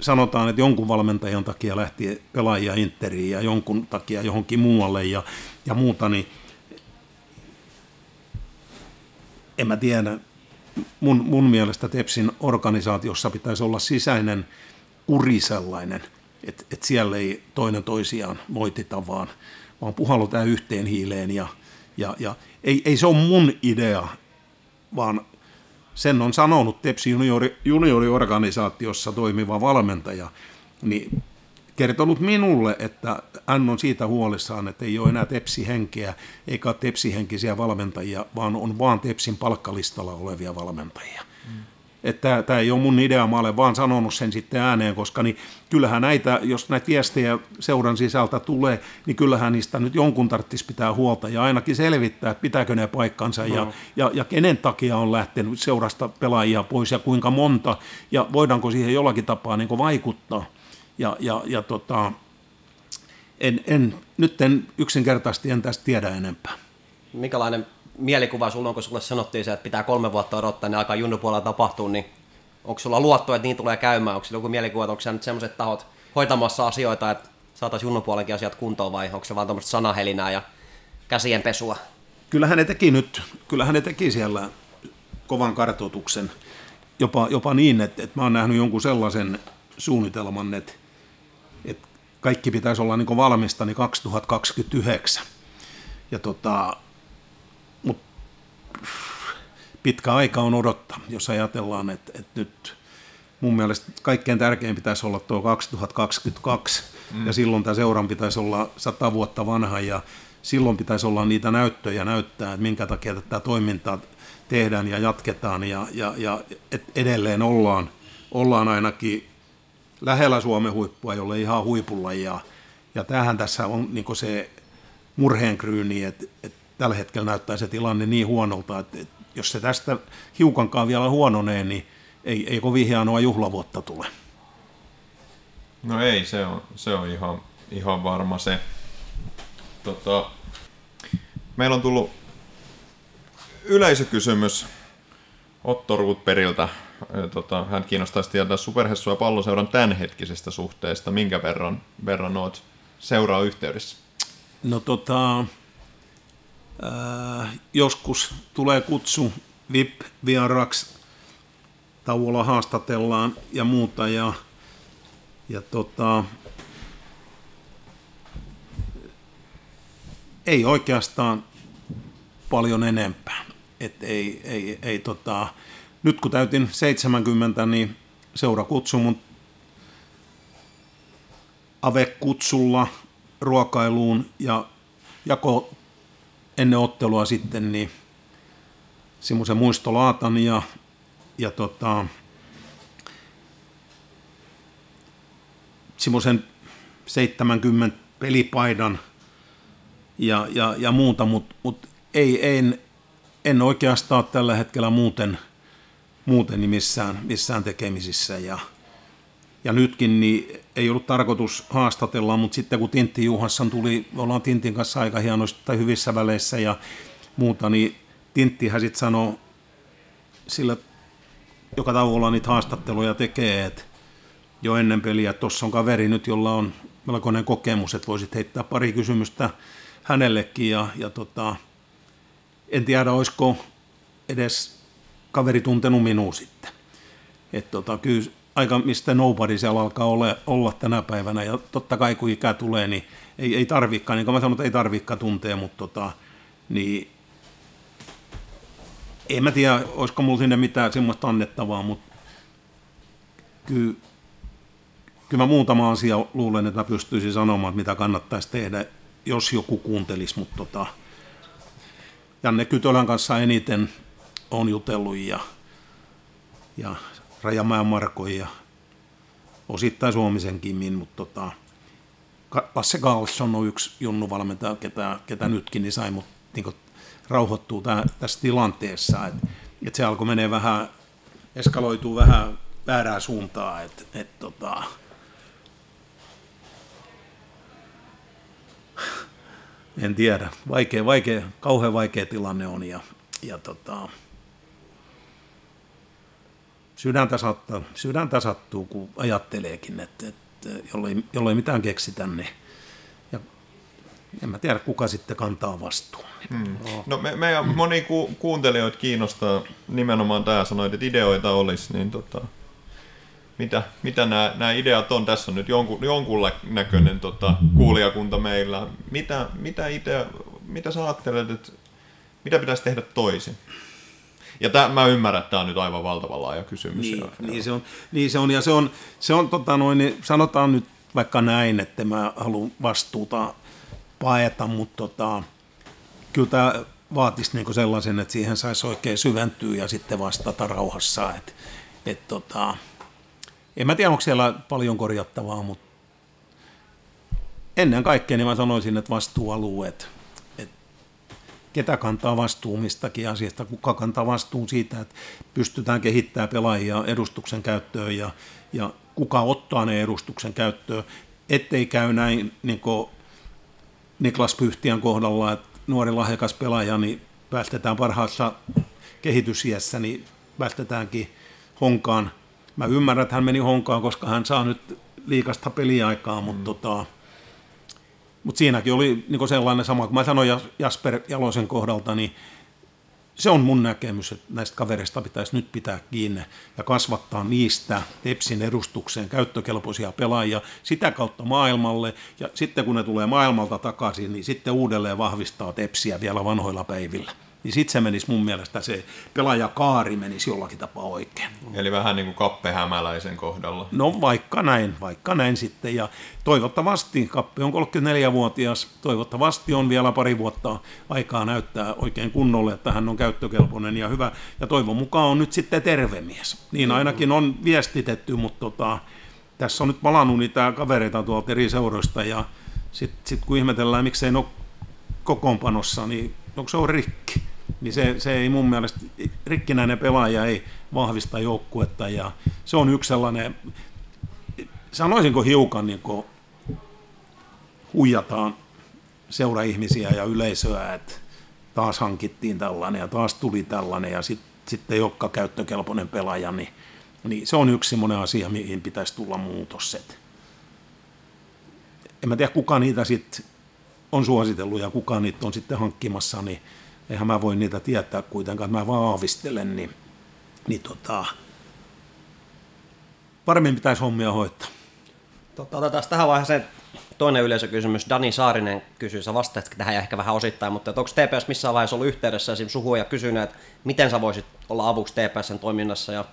sanotaan, että jonkun valmentajan takia lähti pelaajia Interiin ja jonkun takia johonkin muualle ja, ja muuta, niin en mä tiedä. Mun, mun mielestä Tepsin organisaatiossa pitäisi olla sisäinen kuri sellainen, että, että siellä ei toinen toisiaan moitita, vaan, vaan puhallutaan yhteen hiileen ja, ja, ja ei, ei se ole mun idea, vaan sen on sanonut Tepsi juniori, junioriorganisaatiossa toimiva valmentaja, niin kertonut minulle, että hän on siitä huolissaan, että ei ole enää Tepsi-henkeä eikä Tepsi-henkisiä valmentajia, vaan on vaan Tepsin palkkalistalla olevia valmentajia. Mm. Että tämä ei ole mun idea, mä olen vaan sanonut sen sitten ääneen, koska niin kyllähän näitä, jos näitä viestejä seuran sisältä tulee, niin kyllähän niistä nyt jonkun tarvitsisi pitää huolta ja ainakin selvittää, että pitääkö ne paikkansa no. ja, ja, ja kenen takia on lähtenyt seurasta pelaajia pois ja kuinka monta ja voidaanko siihen jollakin tapaa niin vaikuttaa. Ja, ja, ja tota, en, en, nyt en yksinkertaisesti en tästä tiedä enempää. Mikälainen mielikuva sulla on, kun sulle sanottiin se, että pitää kolme vuotta odottaa, niin alkaa junnupuolella tapahtua, niin onko sulla luotto, että niin tulee käymään? Onko sulla joku mielikuva, että onko nyt sellaiset tahot hoitamassa asioita, että saataisiin junnupuolenkin asiat kuntoon vai onko se vaan tuommoista sanahelinää ja käsien pesua? Kyllähän ne teki nyt, kyllähän ne teki siellä kovan kartoituksen, jopa, jopa niin, että, että mä oon nähnyt jonkun sellaisen suunnitelman, että kaikki pitäisi olla niin valmista niin 2029. Ja tota, mut pitkä aika on odottaa, jos ajatellaan, että, että nyt mun mielestä kaikkein tärkein pitäisi olla tuo 2022, mm. ja silloin tämä seuran pitäisi olla sata vuotta vanha, ja silloin pitäisi olla niitä näyttöjä näyttää, että minkä takia tätä toimintaa tehdään ja jatketaan, ja, ja, ja et edelleen ollaan, ollaan ainakin lähellä Suomen huippua, jolle ihan huipulla, ja, ja tämähän tässä on niin se murheenkryyni, että, että tällä hetkellä näyttää se tilanne niin huonolta, että, että jos se tästä hiukankaan vielä huononee, niin ei, ei kovin hienoa juhlavuotta tule. No ei, se on, se on ihan, ihan varma se. Tota, meillä on tullut yleisökysymys Otto Ruutperiltä. Tota, hän kiinnostaisi tietää Superhessu ja palloseuran tämänhetkisestä suhteesta. Minkä verran, verran oot seuraa yhteydessä? No tota, äh, joskus tulee kutsu VIP-vieraksi, tauolla haastatellaan ja muuta ja, ja tota, ei oikeastaan paljon enempää. Et ei, ei, ei, tota, nyt kun täytin 70, niin seura kutsui mut AVE-kutsulla ruokailuun ja jako ennen ottelua sitten niin semmoisen muistolaatan ja, ja tota, semmoisen 70 pelipaidan ja, ja, ja muuta, mutta mut ei, en, en oikeastaan tällä hetkellä muuten, muuten niin missään, missään tekemisissä. Ja, ja nytkin niin ei ollut tarkoitus haastatella, mutta sitten kun Tintti Juhansson tuli, ollaan Tintin kanssa aika hienoista tai hyvissä väleissä ja muuta, niin Tinttihän sitten sanoi sillä, joka tauolla niitä haastatteluja tekee, että jo ennen peliä, että tuossa on kaveri nyt, jolla on melkoinen kokemus, että voisit heittää pari kysymystä hänellekin. Ja, ja tota, en tiedä, olisiko edes kaveri tuntenut minua sitten. Että tota, kyllä aika mistä nobody siellä alkaa ole, olla tänä päivänä, ja totta kai kun ikä tulee, niin ei, ei tarvikaan, niin kuin mä sanon, että ei tarvikaan tuntea, mutta tota, niin en mä tiedä, olisiko mulla sinne mitään semmoista annettavaa, mutta kyllä, kyllä mä muutama asia luulen, että mä pystyisin sanomaan, että mitä kannattaisi tehdä, jos joku kuuntelisi, mutta tota, Janne Kytölän kanssa eniten on jutellut ja, ja Rajamäen Marko ja osittain Suomisen Kimin, mutta tota, Lasse Carlsson on yksi junnuvalmentaja, ketä, ketä nytkin niin sai mut niin rauhoittuu tää, tässä tilanteessa, että et se alkoi menee vähän, eskaloituu vähän väärää suuntaa, että et, tota, en tiedä, vaikea, vaikea, kauhean vaikea tilanne on ja, ja tota, sydäntä, sattuu, sydäntä sattuu, kun ajatteleekin, että, että jollei, jollei mitään keksitä, niin ja en mä tiedä, kuka sitten kantaa vastuun. Hmm. No me, meidän moni ku, kuuntelijoita kiinnostaa nimenomaan tämä, sanoit, että ideoita olisi, niin tota, mitä, mitä nämä, nämä ideat on? Tässä on nyt jonkun, jonkun näköinen tota, kuulijakunta meillä. Mitä, mitä, idea, mitä sä ajattelet, että mitä pitäisi tehdä toisin? Ja tämä, mä ymmärrän, että tämä on nyt aivan valtavan laaja kysymys. Niin, ja, niin, se on, niin se on, ja se on, se on tota noin, niin sanotaan nyt vaikka näin, että mä haluan vastuuta paeta, mutta tota, kyllä tämä vaatisi niinku sellaisen, että siihen saisi oikein syventyä ja sitten vastata rauhassa. Et, et tota, en mä tiedä, onko siellä paljon korjattavaa, mutta ennen kaikkea niin mä sanoisin, että vastuualueet, ketä kantaa vastuu mistäkin asiasta, kuka kantaa vastuun siitä, että pystytään kehittämään pelaajia edustuksen käyttöön ja, ja kuka ottaa ne edustuksen käyttöön, ettei käy näin niin kuin Niklas Pyhtiän kohdalla, että nuori lahjakas pelaaja niin päästetään parhaassa kehitysiässä, niin päästetäänkin honkaan. Mä ymmärrän, että hän meni honkaan, koska hän saa nyt liikasta peliaikaa, mutta mm. tota, mut siinäkin oli niin sellainen sama, kun mä sanoin Jasper Jalosen kohdalta, niin se on mun näkemys, että näistä kavereista pitäisi nyt pitää kiinni ja kasvattaa niistä Tepsin edustukseen käyttökelpoisia pelaajia sitä kautta maailmalle. Ja sitten kun ne tulee maailmalta takaisin, niin sitten uudelleen vahvistaa Tepsiä vielä vanhoilla päivillä niin sitten se menisi mun mielestä se pelaajakaari menisi jollakin tapaa oikein. Eli vähän niin kuin Kappe Hämäläisen kohdalla. No vaikka näin, vaikka näin sitten. Ja toivottavasti, Kappe on 34-vuotias, toivottavasti on vielä pari vuotta aikaa näyttää oikein kunnolle, että hän on käyttökelpoinen ja hyvä. Ja toivon mukaan on nyt sitten terve mies. Niin ainakin on viestitetty, mutta tota, tässä on nyt palannut niitä kavereita tuolta eri seuroista ja sitten sit kun ihmetellään, miksei ne ole kokoonpanossa, niin onko se on rikki niin se, se ei mun mielestä, rikkinäinen pelaaja ei vahvista joukkuetta ja se on yksi sellainen, sanoisinko hiukan niin kuin huijataan seuraihmisiä ja yleisöä, että taas hankittiin tällainen ja taas tuli tällainen ja sit, sitten jokka käyttökelpoinen pelaaja, niin, niin se on yksi semmoinen asia, mihin pitäisi tulla muutos. Et en mä tiedä, kuka niitä sitten on suositellut ja kuka niitä on sitten hankkimassa, niin eihän mä voi niitä tietää kuitenkaan, mä vaan aavistelen, niin, niin tota, paremmin pitäisi hommia hoitaa. Tota, otetaan tähän vaiheeseen toinen yleisökysymys. Dani Saarinen kysyy, sä vastaat tähän ehkä vähän osittain, mutta onko TPS missään vaiheessa ollut yhteydessä esimerkiksi suhua ja kysynyt, että miten sä voisit olla avuksi TPSn toiminnassa ja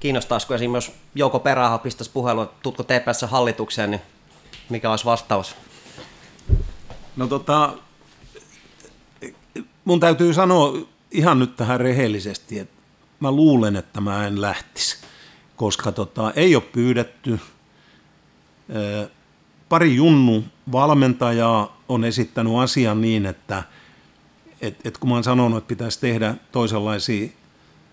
kiinnostaisiko esimerkiksi, jos Jouko Peräha pistäisi puhelua, tutko TPS hallitukseen, niin mikä olisi vastaus? No tota, mun täytyy sanoa ihan nyt tähän rehellisesti, että mä luulen, että mä en lähtisi, koska tota, ei ole pyydetty. Pari junnu valmentajaa on esittänyt asian niin, että et, et kun mä oon sanonut, että pitäisi tehdä toisenlaisia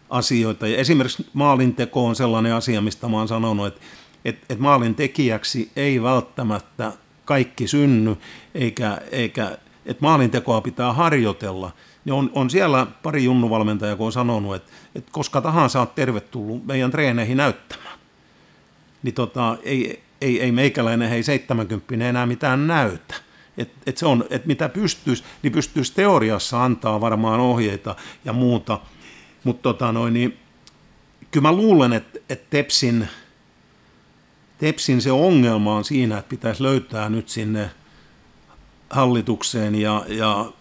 asioita, ja esimerkiksi maalinteko on sellainen asia, mistä mä oon sanonut, että et, et maalin tekijäksi ei välttämättä kaikki synny, eikä, eikä että maalintekoa pitää harjoitella, niin on, on siellä pari junnuvalmentajaa, kun on sanonut, että, että koska tahansa olet tervetullut meidän treeneihin näyttämään. Niin tota, ei, ei, ei meikäläinen hei 70 enää mitään näytä. Et, et se on, että mitä pystyisi, niin pystyisi teoriassa antaa varmaan ohjeita ja muuta. Mutta tota niin, kyllä mä luulen, että, että Tepsin, Tepsin se ongelma on siinä, että pitäisi löytää nyt sinne – hallitukseen ja, ja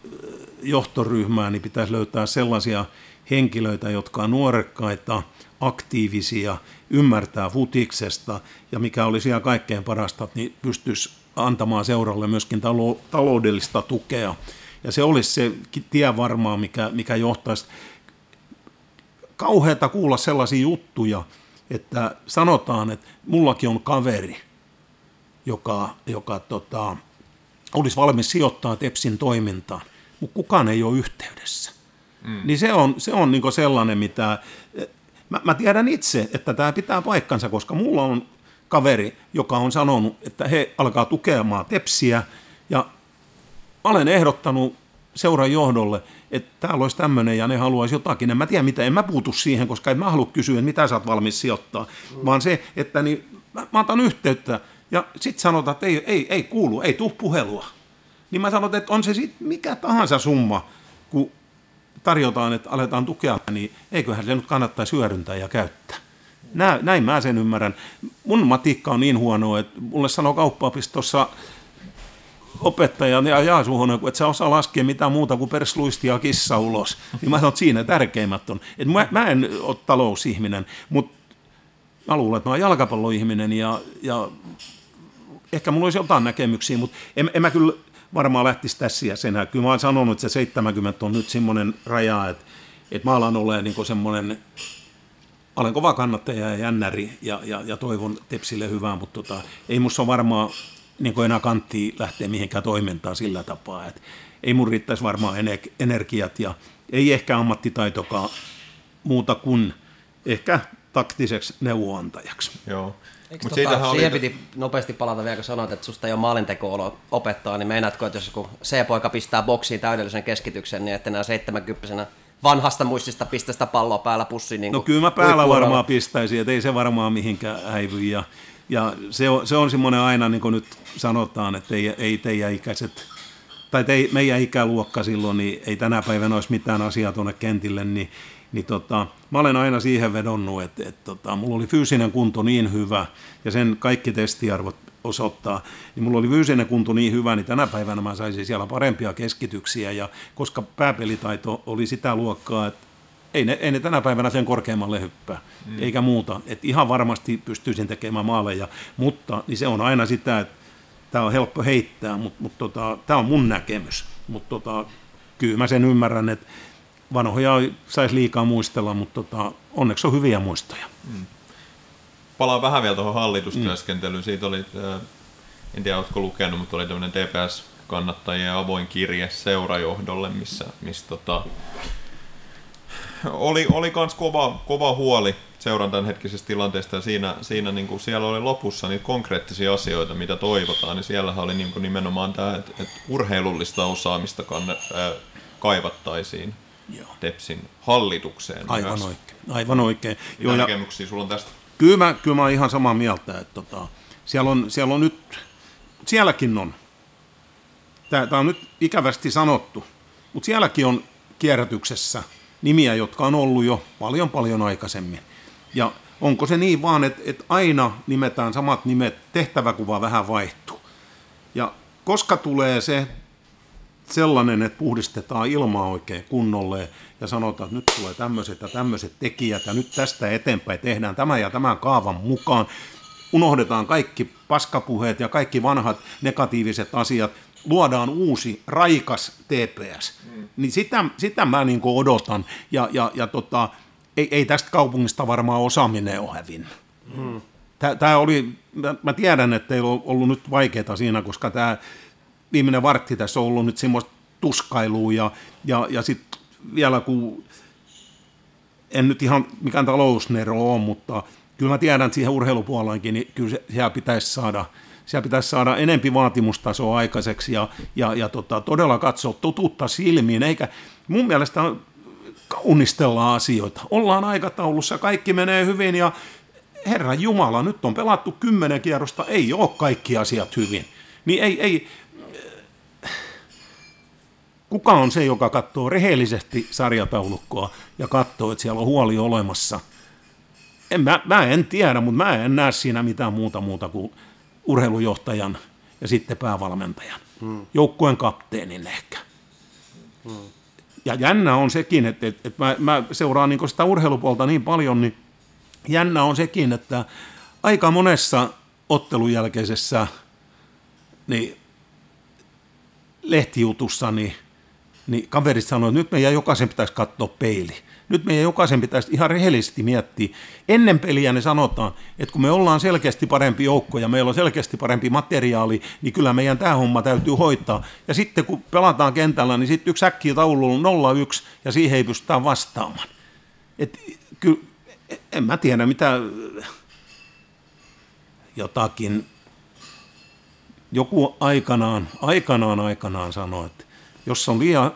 johtoryhmään, niin pitäisi löytää sellaisia henkilöitä, jotka on nuorekkaita, aktiivisia, ymmärtää futiksesta ja mikä olisi ihan kaikkein parasta, niin pystyisi antamaan seuralle myöskin taloudellista tukea. Ja se olisi se tie varmaan, mikä, mikä johtaisi kauheata kuulla sellaisia juttuja, että sanotaan, että mullakin on kaveri, joka, joka tota, olisi valmis sijoittaa Tepsin toimintaan, mutta kukaan ei ole yhteydessä. Mm. Niin se on, se on niin sellainen, mitä... Mä, mä tiedän itse, että tämä pitää paikkansa, koska mulla on kaveri, joka on sanonut, että he alkaa tukemaan Tepsiä, ja mä olen ehdottanut seuran johdolle, että täällä olisi tämmöinen ja ne haluaisi jotakin. En mä tiedä mitä, en mä puutu siihen, koska en mä halua kysyä, että mitä sä oot valmis sijoittaa, mm. vaan se, että niin, mä, mä otan yhteyttä ja sitten sanotaan, että ei, ei, ei kuulu, ei tule puhelua. Niin mä sanon, että on se sitten mikä tahansa summa, kun tarjotaan, että aletaan tukea, niin eiköhän se nyt kannattaisi hyödyntää ja käyttää. Nä, näin mä sen ymmärrän. Mun matikka on niin huono, että mulle sanoo kauppaopistossa opettaja ja Jaasuhonen, että sä osaa laskea mitään muuta kuin persluisti ja kissa ulos. Niin mä sanon, että siinä tärkeimmät on. Et mä, mä en ole talousihminen, mutta mä luulen, että mä oon jalkapalloihminen ja, ja ehkä mulla olisi jotain näkemyksiä, mutta en, en mä kyllä varmaan lähtisi tässä ja senä. Kyllä mä oon sanonut, että se 70 on nyt semmoinen raja, että, että mä alan olemaan niin semmoinen, olen kova kannattaja ja jännäri ja, ja, ja toivon Tepsille hyvää, mutta tota, ei musta varmaan niin enää kanttia lähteä mihinkään toimintaan sillä tapaa, että ei mun riittäisi varmaan energiat ja ei ehkä ammattitaitokaan muuta kuin ehkä taktiseksi neuvonantajaksi. Joo. Eikö Mut tota, oli- siihen piti nopeasti palata vielä, kun sanoit, että susta ei ole maalinteko opettaa, niin meinaatko, että jos joku C-poika pistää boksiin täydellisen keskityksen, niin että enää 70 vanhasta muistista pistä sitä palloa päällä pussiin. Niin No kuin kyllä mä päällä varmaan pistäisin, että ei se varmaan mihinkään häivy. Ja, ja se on, se on semmoinen aina, niin kuin nyt sanotaan, että ei, ei teidän ikäiset, tai te, meidän ikäluokka silloin, niin ei tänä päivänä olisi mitään asiaa tuonne kentille, niin, niin tota, mä olen aina siihen vedonnut, että, että tota, mulla oli fyysinen kunto niin hyvä, ja sen kaikki testiarvot osoittaa, niin mulla oli fyysinen kunto niin hyvä, niin tänä päivänä mä saisin siellä parempia keskityksiä, ja koska pääpelitaito oli sitä luokkaa, että ei ne, ei ne tänä päivänä sen korkeammalle hyppää, mm. eikä muuta. Et ihan varmasti pystyisin tekemään maaleja, mutta niin se on aina sitä, että tämä on helppo heittää, mutta mut tota, tämä on mun näkemys. Mutta tota, kyllä mä sen ymmärrän, että vanhoja saisi liikaa muistella, mutta tota, onneksi on hyviä muistoja. Palaan vähän vielä tuohon hallitustyöskentelyyn. Siitä oli, äh, en tiedä oletko lukenut, mutta oli tämmöinen TPS-kannattajien avoin kirje seurajohdolle, missä, missä tota, oli, oli kans kova, kova huoli seuran tämänhetkisestä tilanteesta. Ja siinä, siinä niin kuin siellä oli lopussa niitä konkreettisia asioita, mitä toivotaan, niin siellähän oli niin kuin nimenomaan tämä, että, että urheilullista osaamista kanne, äh, kaivattaisiin Joo. Tepsin hallitukseen. Aivan myös. oikein. Aivan oikein. Mitä Joo, ja näkemyksiä sulla on tästä? kyllä, mä, kyllä mä oon ihan samaa mieltä, että tota, siellä, on, siellä on nyt, sielläkin on, tämä on nyt ikävästi sanottu, mutta sielläkin on kierrätyksessä nimiä, jotka on ollut jo paljon paljon aikaisemmin. Ja onko se niin vaan, että, että aina nimetään samat nimet, tehtäväkuva vähän vaihtuu. Ja koska tulee se sellainen, että puhdistetaan ilmaa oikein kunnolle ja sanotaan, että nyt tulee tämmöiset ja tämmöiset tekijät ja nyt tästä eteenpäin tehdään tämä ja tämän kaavan mukaan. Unohdetaan kaikki paskapuheet ja kaikki vanhat negatiiviset asiat, luodaan uusi, raikas TPS. Mm. Niin sitä, sitä mä niin odotan ja, ja, ja tota, ei, ei tästä kaupungista varmaan osaaminen ole hävinnyt. Mm. Tämä oli, mä, mä tiedän, että teillä on ollut nyt vaikeaa siinä, koska tämä viimeinen vartti tässä on ollut nyt semmoista tuskailua ja, ja, ja sitten vielä kun en nyt ihan mikään talousnero ole, mutta kyllä mä tiedän, että siihen urheilupuoleenkin, niin kyllä siellä pitäisi saada, siellä pitäisi saada enempi vaatimustasoa aikaiseksi ja, ja, ja tota, todella katsoa totuutta silmiin, eikä mun mielestä kaunistellaan asioita. Ollaan aikataulussa, kaikki menee hyvin ja Herra Jumala, nyt on pelattu kymmenen kierrosta, ei ole kaikki asiat hyvin. Niin ei, ei, kuka on se, joka katsoo rehellisesti sarjataulukkoa ja katsoo, että siellä on huoli olemassa? En, mä, mä en tiedä, mutta mä en näe siinä mitään muuta muuta kuin urheilujohtajan ja sitten päävalmentajan. Hmm. Joukkueen kapteenin ehkä. Hmm. Ja jännä on sekin, että, että, että mä, mä seuraan niin sitä urheilupuolta niin paljon, niin jännä on sekin, että aika monessa ottelun jälkeisessä niin lehtijutussa, niin, niin kaverit sanoivat, että nyt meidän jokaisen pitäisi katsoa peili. Nyt meidän jokaisen pitäisi ihan rehellisesti miettiä. Ennen peliä ne sanotaan, että kun me ollaan selkeästi parempi joukko ja meillä on selkeästi parempi materiaali, niin kyllä meidän tämä homma täytyy hoitaa. Ja sitten kun pelataan kentällä, niin sitten yksi äkkiä taululla on 0-1 ja siihen ei pystytä vastaamaan. Et, kyllä, en mä tiedä mitä jotakin joku aikanaan, aikanaan, aikanaan sanoi, että jos on liian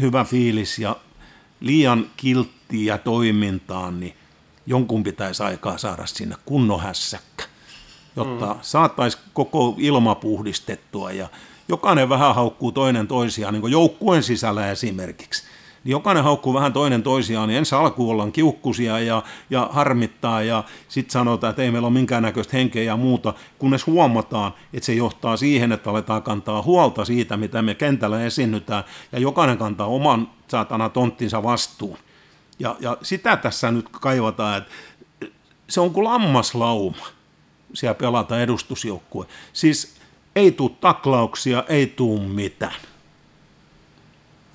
hyvä fiilis ja liian kilttiä toimintaan, niin jonkun pitäisi aikaa saada sinne kunnon hässäkkä, jotta mm. saataisiin koko ilma puhdistettua ja jokainen vähän haukkuu toinen toisiaan, niin joukkueen sisällä esimerkiksi. Niin jokainen haukkuu vähän toinen toisiaan, niin ensin alkuun ollaan kiukkusia ja, ja harmittaa ja sitten sanotaan, että ei meillä ole minkäännäköistä henkeä ja muuta, kunnes huomataan, että se johtaa siihen, että aletaan kantaa huolta siitä, mitä me kentällä esiinnytään ja jokainen kantaa oman saatana tonttinsa vastuun. Ja, ja sitä tässä nyt kaivataan, että se on kuin lammaslauma siellä pelata edustusjoukkue. Siis ei tule taklauksia, ei tule mitään.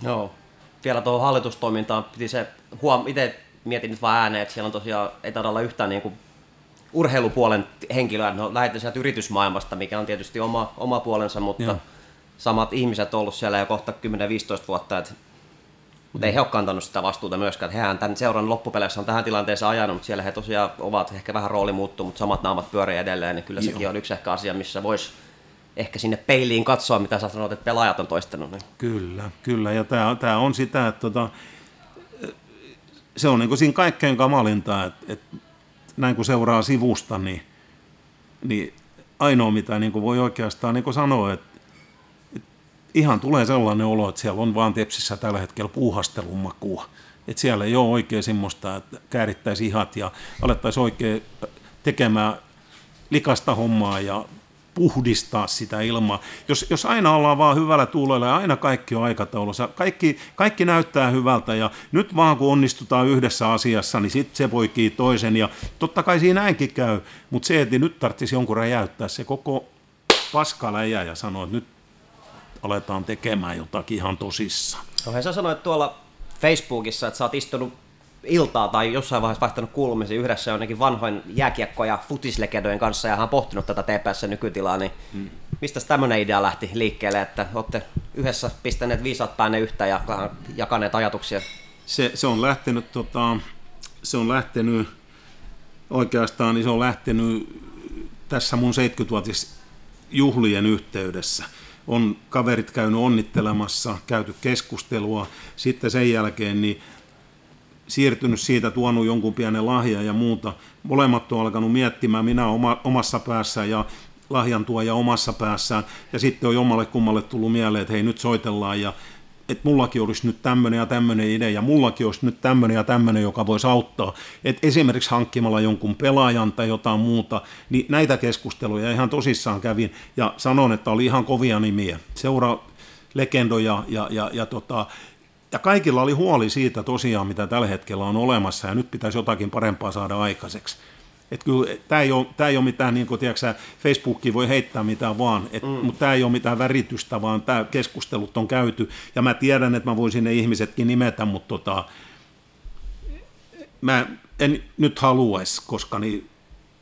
Joo. Vielä tuohon hallitustoimintaan piti se, huom- itse mietin nyt vaan ääneen, että siellä on tosiaan, ei taida olla yhtään niin kuin urheilupuolen henkilöä, no lähdetään sieltä yritysmaailmasta, mikä on tietysti oma, oma puolensa, mutta Joo. samat ihmiset on ollut siellä jo kohta 10-15 vuotta, että Mutta ei he ole kantanut sitä vastuuta myöskään. Hehän tämän seuran loppupeleissä on tähän tilanteeseen ajanut, mutta siellä he tosiaan ovat, ehkä vähän rooli muuttuu, mutta samat naamat pyörii edelleen, niin kyllä sekin on yksi ehkä asia, missä voisi ehkä sinne peiliin katsoa, mitä sä sanoit, että pelaajat on toistanut. Niin. Kyllä, kyllä. Ja tämä, on sitä, että tota, se on niin siinä kaikkein kamalinta, että, että näin kun seuraa sivusta, niin, niin ainoa mitä niin voi oikeastaan niin sanoa, että, että ihan tulee sellainen olo, että siellä on vaan tepsissä tällä hetkellä puuhastelun makua. Että siellä ei ole oikein semmoista, että käärittäisi ihat ja alettaisiin oikein tekemään likasta hommaa ja puhdistaa sitä ilmaa. Jos, jos aina ollaan vaan hyvällä tuulella ja aina kaikki on aikataulussa, kaikki, kaikki näyttää hyvältä ja nyt vaan kun onnistutaan yhdessä asiassa, niin sitten se poikii toisen ja totta kai siinä näinkin käy, mutta se, että nyt tarvitsisi jonkun räjäyttää se koko paskaläjä ja sanoa, että nyt aletaan tekemään jotakin ihan tosissaan. No, sä sanoit tuolla Facebookissa, että sä oot istunut iltaa tai jossain vaiheessa vaihtanut kuulumisia yhdessä jonnekin vanhoin jääkiekko- ja futislegendojen kanssa ja hän on pohtinut tätä TPS nykytilaa, niin hmm. mistä tämmöinen idea lähti liikkeelle, että olette yhdessä pistäneet viisaat päänne yhtä ja jakaneet ajatuksia? Se, se on lähtenyt, tota, se on lähtenyt oikeastaan, niin se on lähtenyt tässä mun 70-vuotis juhlien yhteydessä. On kaverit käynyt onnittelemassa, käyty keskustelua, sitten sen jälkeen niin siirtynyt siitä, tuonut jonkun pienen lahja ja muuta. Molemmat on alkanut miettimään, minä oma, omassa päässä ja lahjan tuoja omassa päässään. Ja sitten on jommalle kummalle tullut mieleen, että hei nyt soitellaan ja että mullakin olisi nyt tämmöinen ja tämmöinen idea, ja mullakin olisi nyt tämmöinen ja tämmöinen, joka voisi auttaa. Että esimerkiksi hankkimalla jonkun pelaajan tai jotain muuta, niin näitä keskusteluja ihan tosissaan kävin, ja sanon, että oli ihan kovia nimiä. Seura legendoja ja, ja, ja tota, ja kaikilla oli huoli siitä tosiaan, mitä tällä hetkellä on olemassa, ja nyt pitäisi jotakin parempaa saada aikaiseksi. Että kyllä tämä ei ole, tämä ei ole mitään, niin kuin tiedätkö, Facebookiin voi heittää mitään vaan, et, mm. mutta tämä ei ole mitään väritystä, vaan tämä keskustelut on käyty. Ja mä tiedän, että mä voisin ne ihmisetkin nimetä, mutta tota, mä en nyt haluaisi, koska niin,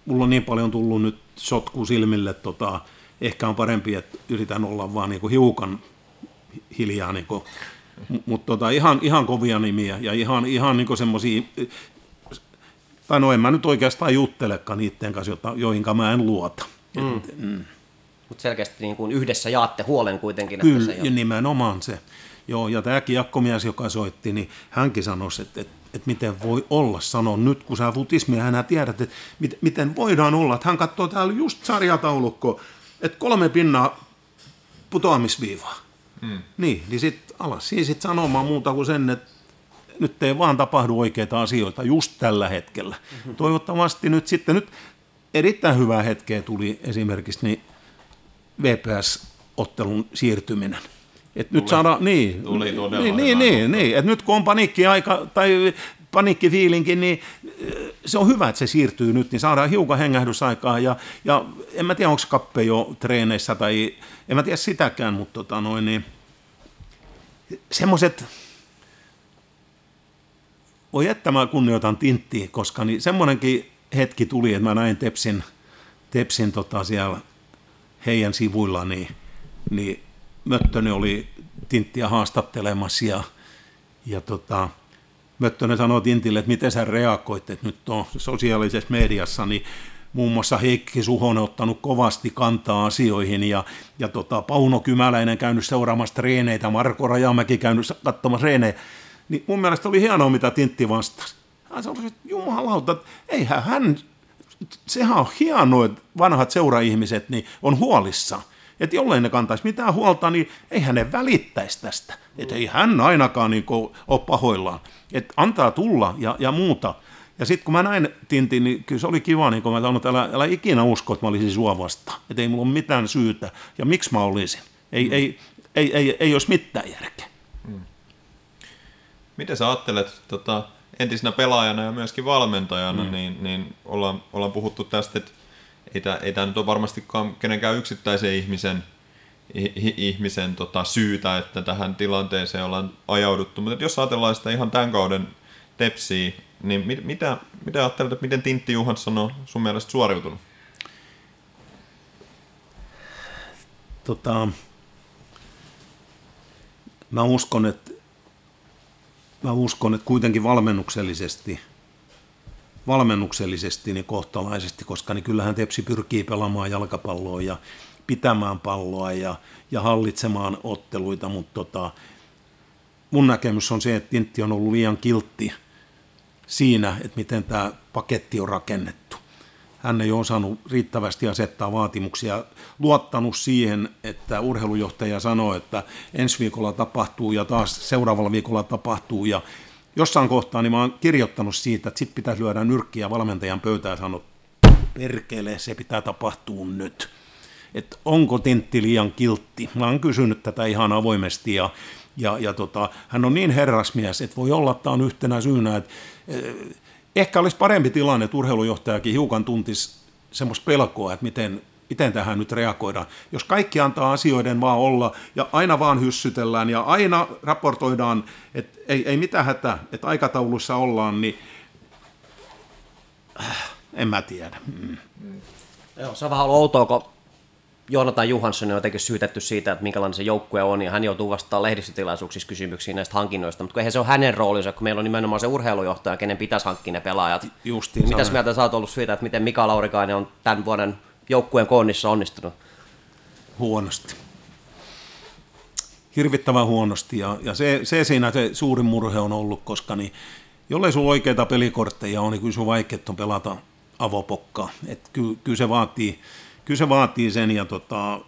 mulla on niin paljon tullut nyt sotku silmille, tota, ehkä on parempi, että yritän olla vaan niin kuin hiukan hiljaa niin kuin mutta tota, ihan, ihan kovia nimiä ja ihan, ihan niin semmoisia, tai no en mä nyt oikeastaan juttelekaan niiden kanssa, joihin mä en luota. Mm. Mm. Mutta selkeästi niin kuin yhdessä jaatte huolen kuitenkin. Kyllä, että se nimenomaan se. Joo, ja tämä kiekkomies, joka soitti, niin hänkin sanoi, että, että, että miten voi olla, sano nyt, kun sä futismia hänä tiedät, että miten voidaan olla, että hän katsoo täällä just sarjataulukko, että kolme pinnaa putoamisviivaa. Mm. Niin, niin sitten alas siinä sitten sanomaan muuta kuin sen, että nyt ei vaan tapahdu oikeita asioita just tällä hetkellä. Mm-hmm. Toivottavasti nyt sitten, nyt erittäin hyvää hetkeä tuli esimerkiksi niin VPS-ottelun siirtyminen. Et nyt saadaan, niin, tuli niin, niin, niin, niin, että nyt kun on paniikki-aika tai paniikkifiilinkin, niin se on hyvä, että se siirtyy nyt, niin saadaan hiukan hengähdysaikaa. Ja, ja en mä tiedä, onko Kappe jo treeneissä tai en mä tiedä sitäkään, mutta tota noin, niin, semmoiset, voi että mä kunnioitan Tinttiä, koska niin semmoinenkin hetki tuli, että mä näin Tepsin, Tepsin tota siellä heidän sivuilla, niin, niin Möttönen oli Tinttiä haastattelemassa ja, ja tota, Möttönen sanoi Tintille, että miten sä reagoit, että nyt on sosiaalisessa mediassa, niin muun muassa Heikki Suhonen ottanut kovasti kantaa asioihin ja, ja tota, Pauno Kymäläinen käynyt seuraamassa treeneitä, Marko Rajamäki käynyt katsomassa treenejä. Niin mun mielestä oli hienoa, mitä Tintti vastasi. Hän sanoi, että jumalauta, että eihän hän, sehän on hienoa, että vanhat seuraihmiset niin on huolissaan. Että jollei ne kantaisi mitään huolta, niin eihän ne välittäisi tästä. Että ei hän ainakaan niin ole pahoillaan. Että antaa tulla ja, ja muuta. Ja sitten kun mä näin Tintin, niin kyllä se oli kiva, niin kun mä sanoin, että älä, älä ikinä usko, että mä olisin sua vastaan. Että ei mulla ole mitään syytä. Ja miksi mä olisin? Ei, mm. ei, ei, ei, ei, ei olisi mitään järkeä. Mm. Miten sä ajattelet tota, entisenä pelaajana ja myöskin valmentajana, mm. niin, niin ollaan, ollaan puhuttu tästä, että ei tämä, ei tämä nyt ole varmastikaan kenenkään yksittäisen ihmisen, ihmisen tota, syytä, että tähän tilanteeseen ollaan ajauduttu. Mutta jos ajatellaan sitä ihan tämän kauden tepsiä, niin mit, mitä, mitä ajattelet, että miten Tintti Johansson on sun mielestä suoriutunut? Tota, mä uskon, että mä uskon, että kuitenkin valmennuksellisesti, valmennuksellisesti niin kohtalaisesti, koska niin kyllähän Tepsi pyrkii pelaamaan jalkapalloa ja pitämään palloa ja, ja hallitsemaan otteluita, mutta tota, mun näkemys on se, että Tintti on ollut liian kiltti siinä, että miten tämä paketti on rakennettu. Hän ei ole osannut riittävästi asettaa vaatimuksia, luottanut siihen, että urheilujohtaja sanoo, että ensi viikolla tapahtuu ja taas seuraavalla viikolla tapahtuu ja jossain kohtaa niin mä oon kirjoittanut siitä, että sit pitäisi lyödä nyrkkiä valmentajan pöytään ja sanoa, perkele, se pitää tapahtua nyt. Että onko Tintti liian kiltti? Mä oon kysynyt tätä ihan avoimesti ja, ja, ja tota, hän on niin herrasmies, että voi olla, että tämä on yhtenä syynä, että eh, ehkä olisi parempi tilanne, että urheilujohtajakin hiukan tuntisi semmoista pelkoa, että miten, miten tähän nyt reagoidaan. Jos kaikki antaa asioiden vaan olla ja aina vaan hyssytellään ja aina raportoidaan, että ei, ei mitään hätää, että aikataulussa ollaan, niin äh, en mä tiedä. Mm. Joo, se on vähän ollut outoa, kun Joonatan Johansson on jotenkin syytetty siitä, että minkälainen se joukkue on, ja hän joutuu vastaamaan lehdistötilaisuuksissa kysymyksiin näistä hankinnoista, mutta eihän se ole hänen roolinsa, kun meillä on nimenomaan se urheilujohtaja, kenen pitäisi hankkia ne pelaajat. Justiin Mitäs mieltä sä oot ollut siitä, että miten Mika Laurikainen on tämän vuoden joukkueen koonnissa onnistunut? huonosti. Hirvittävän huonosti ja, ja se, se, siinä se suurin murhe on ollut, koska niin, jollei sulla oikeita pelikortteja on, niin kyllä sun vaikeet on pelata avopokkaa. Et kyllä, kyllä, se vaatii, kyllä se vaatii sen ja tota,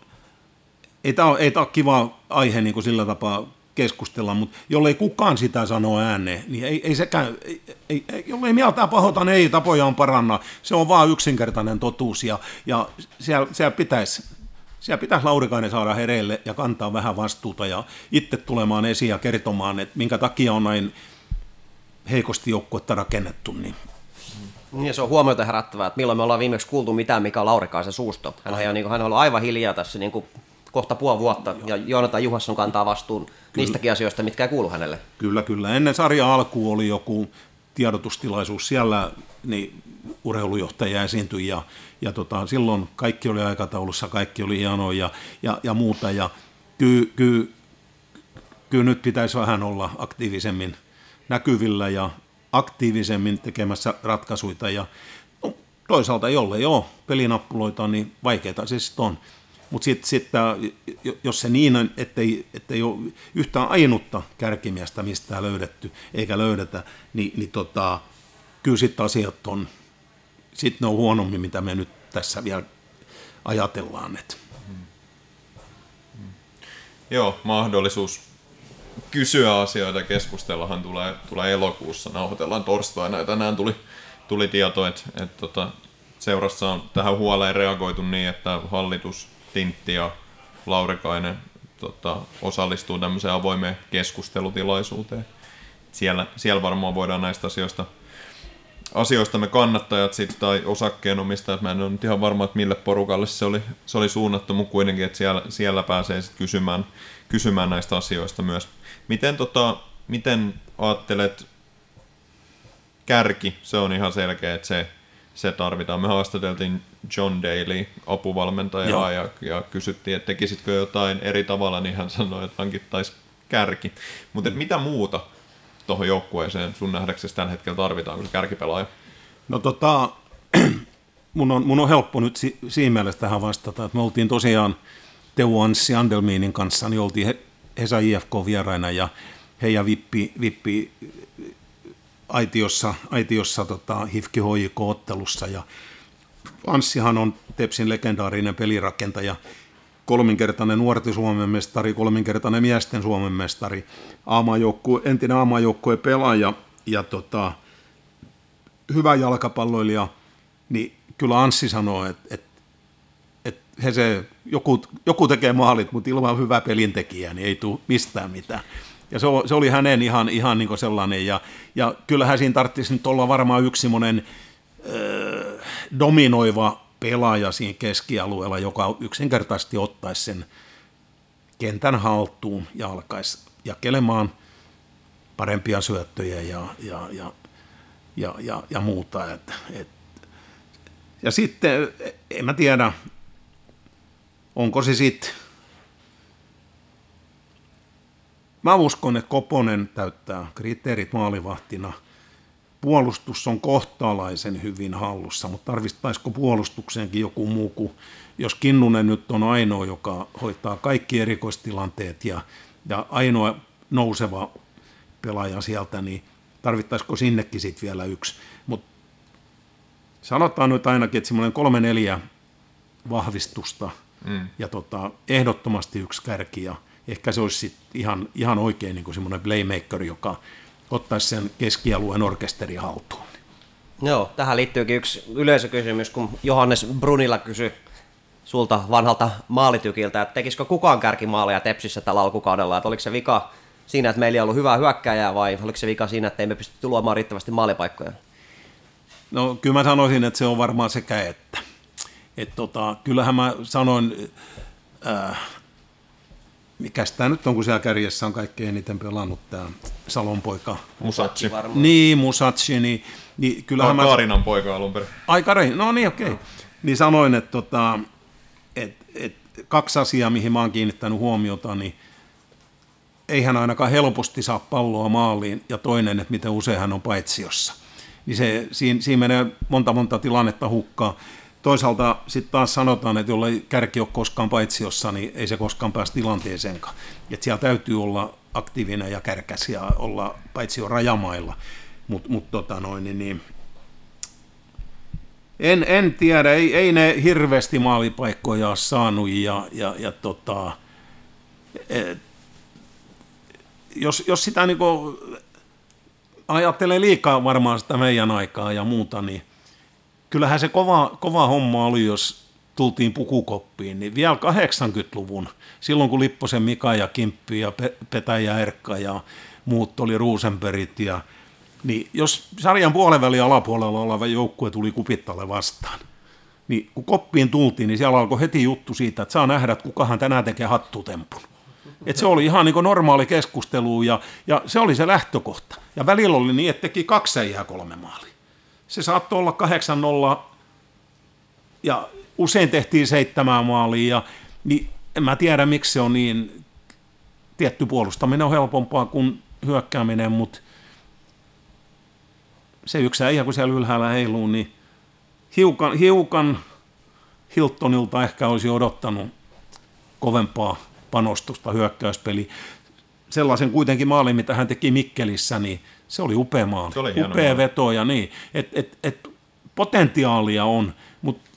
ei tämä ole, ei ole kiva aihe niin kuin sillä tapaa keskustella, mutta jollei kukaan sitä sano ääneen, niin ei, ei sekään, ei, ei, ei, jollei mieltää pahoita, niin ei tapojaan paranna. Se on vaan yksinkertainen totuus ja, ja siellä, siellä pitäisi siellä pitäisi Laurikainen saada hereille ja kantaa vähän vastuuta ja itse tulemaan esiin ja kertomaan, että minkä takia on näin heikosti joukkuetta rakennettu. Niin Niin se on huomiota herättävää, että milloin me ollaan viimeksi kuultu mitään Mika Laurikaisen suusta. Hän on, niin kuin, hän on ollut aivan hiljaa tässä niin kuin, kohta puoli vuotta, ja Joonatan Juhasson kantaa vastuun kyllä. niistäkin asioista, mitkä ei kuulu hänelle. Kyllä, kyllä. Ennen sarja alkuun oli joku tiedotustilaisuus siellä, niin urheilujohtaja esiintyi ja, ja tota, silloin kaikki oli aikataulussa, kaikki oli hienoa ja, ja, ja muuta. Ja kyllä, kyllä, kyllä nyt pitäisi vähän olla aktiivisemmin näkyvillä ja aktiivisemmin tekemässä ratkaisuja. Ja no, toisaalta jollei ole pelinappuloita, niin vaikeita se sitten on. Mutta sitten sit, jos se niin on, ettei, ettei ole yhtään ainutta kärkimiestä mistään löydetty, eikä löydetä, niin, niin tota, kyllä sitten asiat on, sitten ne on huonommin, mitä me nyt tässä vielä ajatellaan. Että. Joo, mahdollisuus kysyä asioita, keskustellahan tulee, tulee elokuussa, nauhoitellaan torstaina ja tänään tuli, tuli tieto, että, että tota, seurassa on tähän huoleen reagoitu niin, että hallitus, Tintti ja Laurikainen tota, osallistuu tämmöiseen avoimeen keskustelutilaisuuteen. Siellä, siellä varmaan voidaan näistä asioista asioista me kannattajat sit, tai osakkeenomistajat, mä en ole nyt ihan varma, että mille porukalle se oli, se oli suunnattu, mutta kuitenkin, että siellä, siellä pääsee sit kysymään, kysymään näistä asioista myös. Miten, tota, miten ajattelet, kärki, se on ihan selkeä, että se, se tarvitaan. Me haastateltiin John Daly, apuvalmentajaa, ja, ja kysyttiin, että tekisitkö jotain eri tavalla, niin hän sanoi, että hankittaisi kärki. Mutta mitä muuta tuohon joukkueeseen sun nähdäksesi tällä hetkellä tarvitaan, kun se kärkipelaaja? No tota, mun on, mun on helppo nyt si, siinä mielessä tähän vastata, että me oltiin tosiaan Teuvo Anssi Andelmiinin kanssa, niin oltiin He, Hesa IFK vieraina ja he ja Vippi, Vippi aitiossa, aitiossa tota, Hifki ottelussa ja Anssihan on Tepsin legendaarinen pelirakentaja, kolminkertainen nuorten Suomen mestari, kolminkertainen miesten Suomen mestari, aamajoukku, entinen aamajoukkueen pelaaja ja tota, hyvä jalkapalloilija, niin kyllä Anssi sanoo, että, että, että he se, joku, joku tekee maalit, mutta ilman hyvää pelintekijää niin ei tule mistään mitään. Ja se, se oli hänen ihan, ihan niin sellainen, ja, ja kyllähän siinä tarvitsisi nyt olla varmaan yksi semmoinen äh, dominoiva pelaaja siinä keskialueella, joka yksinkertaisesti ottaisi sen kentän haltuun ja alkaisi jakelemaan parempia syöttöjä ja, ja, ja, ja, ja, ja muuta. Et, et. Ja sitten, en mä tiedä, onko se sitten mä uskon, että Koponen täyttää kriteerit maalivahtina. Puolustus on kohtalaisen hyvin hallussa, mutta tarvittaisiko puolustukseenkin joku muu kuin, jos Kinnunen nyt on ainoa, joka hoitaa kaikki erikoistilanteet ja, ja ainoa nouseva pelaaja sieltä, niin tarvittaisiko sinnekin sitten vielä yksi. Mutta sanotaan nyt ainakin, että semmoinen kolme neljä vahvistusta mm. ja tota, ehdottomasti yksi kärki ja ehkä se olisi sit ihan, ihan oikein niin semmoinen playmaker, joka ottaisi sen keskialueen orkesteri haltuun. Joo, tähän liittyykin yksi yleisökysymys, kun Johannes Brunilla kysyi sulta vanhalta maalitykiltä, että tekisikö kukaan kärkimaaleja Tepsissä tällä alkukaudella, että oliko se vika siinä, että meillä ei ollut hyvää hyökkääjää vai oliko se vika siinä, että emme pysty luomaan riittävästi maalipaikkoja? No kyllä mä sanoisin, että se on varmaan sekä että. Et tota, kyllähän mä sanoin, äh, mikä tämä nyt on, kun siellä kärjessä on kaikkein eniten pelannut tämä Salonpoika. Musatsi. Niin, Musatsi, niin, niin kyllähän Tämä mä... Kaarinan poika alun perin. Ai Kari, no niin okei. Okay. Niin sanoin, että tota, et, et, kaksi asiaa, mihin mä oon kiinnittänyt huomiota, niin eihän ainakaan helposti saa palloa maaliin, ja toinen, että miten usein hän on paitsiossa. Niin se, siinä, siinä menee monta monta tilannetta hukkaan. Toisaalta sitten taas sanotaan, että jollei kärki ole koskaan paitsiossa, niin ei se koskaan pääse tilanteeseenkaan. Että siellä täytyy olla aktiivinen ja kärkäs ja olla paitsio rajamailla. Mutta mut, tota noin, niin, niin, en, en tiedä, ei, ei ne hirveästi maalipaikkoja ole saanut ja, ja, ja tota, et, jos, jos sitä niin ajattelee liikaa varmaan sitä meidän aikaa ja muuta, niin kyllähän se kova, kova homma oli, jos tultiin pukukoppiin, niin vielä 80-luvun, silloin kun Lipposen Mika ja Kimppi ja Petä ja Erkka ja muut oli Ruusenperit ja niin jos sarjan puolenvälin alapuolella oleva joukkue tuli kupittalle vastaan, niin kun koppiin tultiin, niin siellä alkoi heti juttu siitä, että saa nähdä, että kukahan tänään tekee hattutempun. Et se oli ihan niin normaali keskustelu ja, ja se oli se lähtökohta. Ja välillä oli niin, että teki kaksi ja kolme maalia. Se saattoi olla 8-0 ja usein tehtiin seitsemän maalia. Ja, niin en mä tiedä, miksi se on niin. Tietty puolustaminen on helpompaa kuin hyökkääminen, mutta se yksi äijä, kun siellä ylhäällä heiluu, niin hiukan, hiukan Hiltonilta ehkä olisi odottanut kovempaa panostusta hyökkäyspeli. Sellaisen kuitenkin maalin, mitä hän teki Mikkelissä, niin se oli upea maali. Se oli upea veto ja niin. Et, et, et potentiaalia on, mutta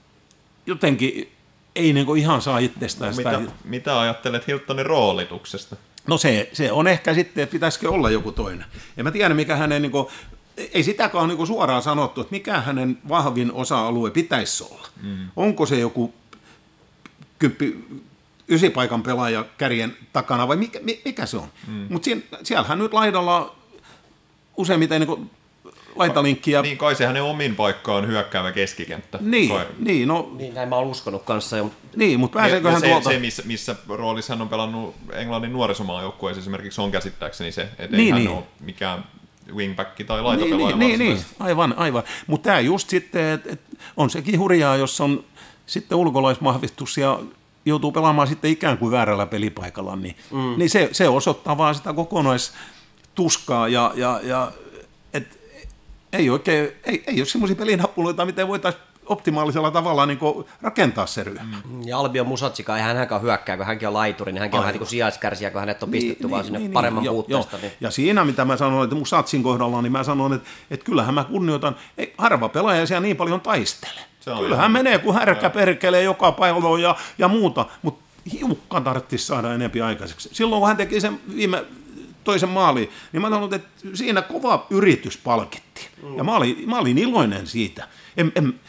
jotenkin ei niinku ihan saa itsestään sitä. Mitä, mitä ajattelet Hiltonin roolituksesta? No se, se on ehkä sitten, että pitäisikö olla joku toinen. En mä tiedä, mikä hänen, niin kuin, ei sitäkään niin suoraan sanottu, että mikä hänen vahvin osa-alue pitäisi olla. Mm. Onko se joku kymppi, ysipaikan pelaaja kärjen takana vai mikä, mikä se on. Mm. Mutta siellähän nyt laidalla useimmiten niin laitalinkkiä. Niin kai se hänen omin paikkaan hyökkäävä keskikenttä. Niin, kai. niin, no, niin näin mä oon uskonut kanssa. Jo. Niin, mutta pääseekö hän se, tuolta? Se, missä, missä roolissa hän on pelannut Englannin nuorisomaan esimerkiksi on käsittääkseni se, että niin, ei niin. hän ole mikään wingback tai laitapelaaja. Niin, niin, niin, aivan, aivan. Mutta tämä just sitten, että et on sekin hurjaa, jos on sitten ulkolaismahvistus ja joutuu pelaamaan sitten ikään kuin väärällä pelipaikalla, niin, mm. niin se, se osoittaa vaan sitä kokonaistuskaa ja, ja, ja et, ei oikein, ei, ei ole semmoisia pelinappuloita, miten voitaisiin optimaalisella tavalla niin rakentaa se ryhmä. Mm. Ja Albion Musatsika ei hänhän hyökkää, kun hänkin on laituri, niin hänkin Aivan. on vähän niin sijaiskärsiä, kun hänet on niin, pistetty niin, vaan sinne niin, paremman niin, puutteesta. Niin. Ja siinä, mitä mä sanoin, että Musatsin kohdalla, niin mä sanoin, että, että kyllähän mä kunnioitan, ei, harva pelaaja siellä niin paljon taistele. Kyllähän ihan... menee, kun härkä perkelee joka päivä ja, ja muuta, mutta hiukkaan tarvitsisi saada enempi aikaiseksi. Silloin, kun hän teki sen viime toisen maaliin, niin mä sanoin, että siinä kova yritys palkittiin. Mm. Ja mä olin, mä olin iloinen siitä. En, en,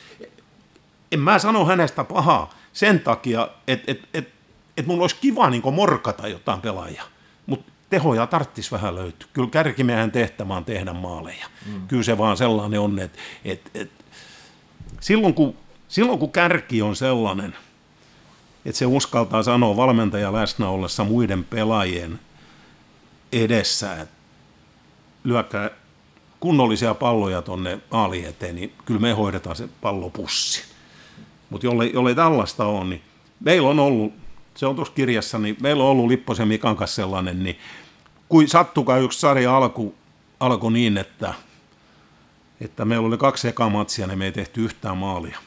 en mä sano hänestä pahaa sen takia, että et, et, et mulla olisi kiva niin morkata jotain pelaajaa. Mutta tehoja tarttisi vähän löytyä. Kyllä kärkimiehen tehtävä on tehdä maaleja. Mm. Kyllä se vaan sellainen on, että et, et, silloin, kun, silloin kun kärki on sellainen, että se uskaltaa sanoa valmentaja läsnä ollessa muiden pelaajien edessä, että lyökää kunnollisia palloja tuonne maali eteen, niin kyllä me hoidetaan se pallopussi. Mutta jollei, jollei tällaista ole, niin meillä on ollut, se on tuossa kirjassa, niin meillä on ollut Lipposen Mikan kanssa sellainen, niin kuin sattukaa yksi sarja alku, alkoi niin, että, että meillä oli kaksi ekaa matsia, niin me ei tehty yhtään maalia.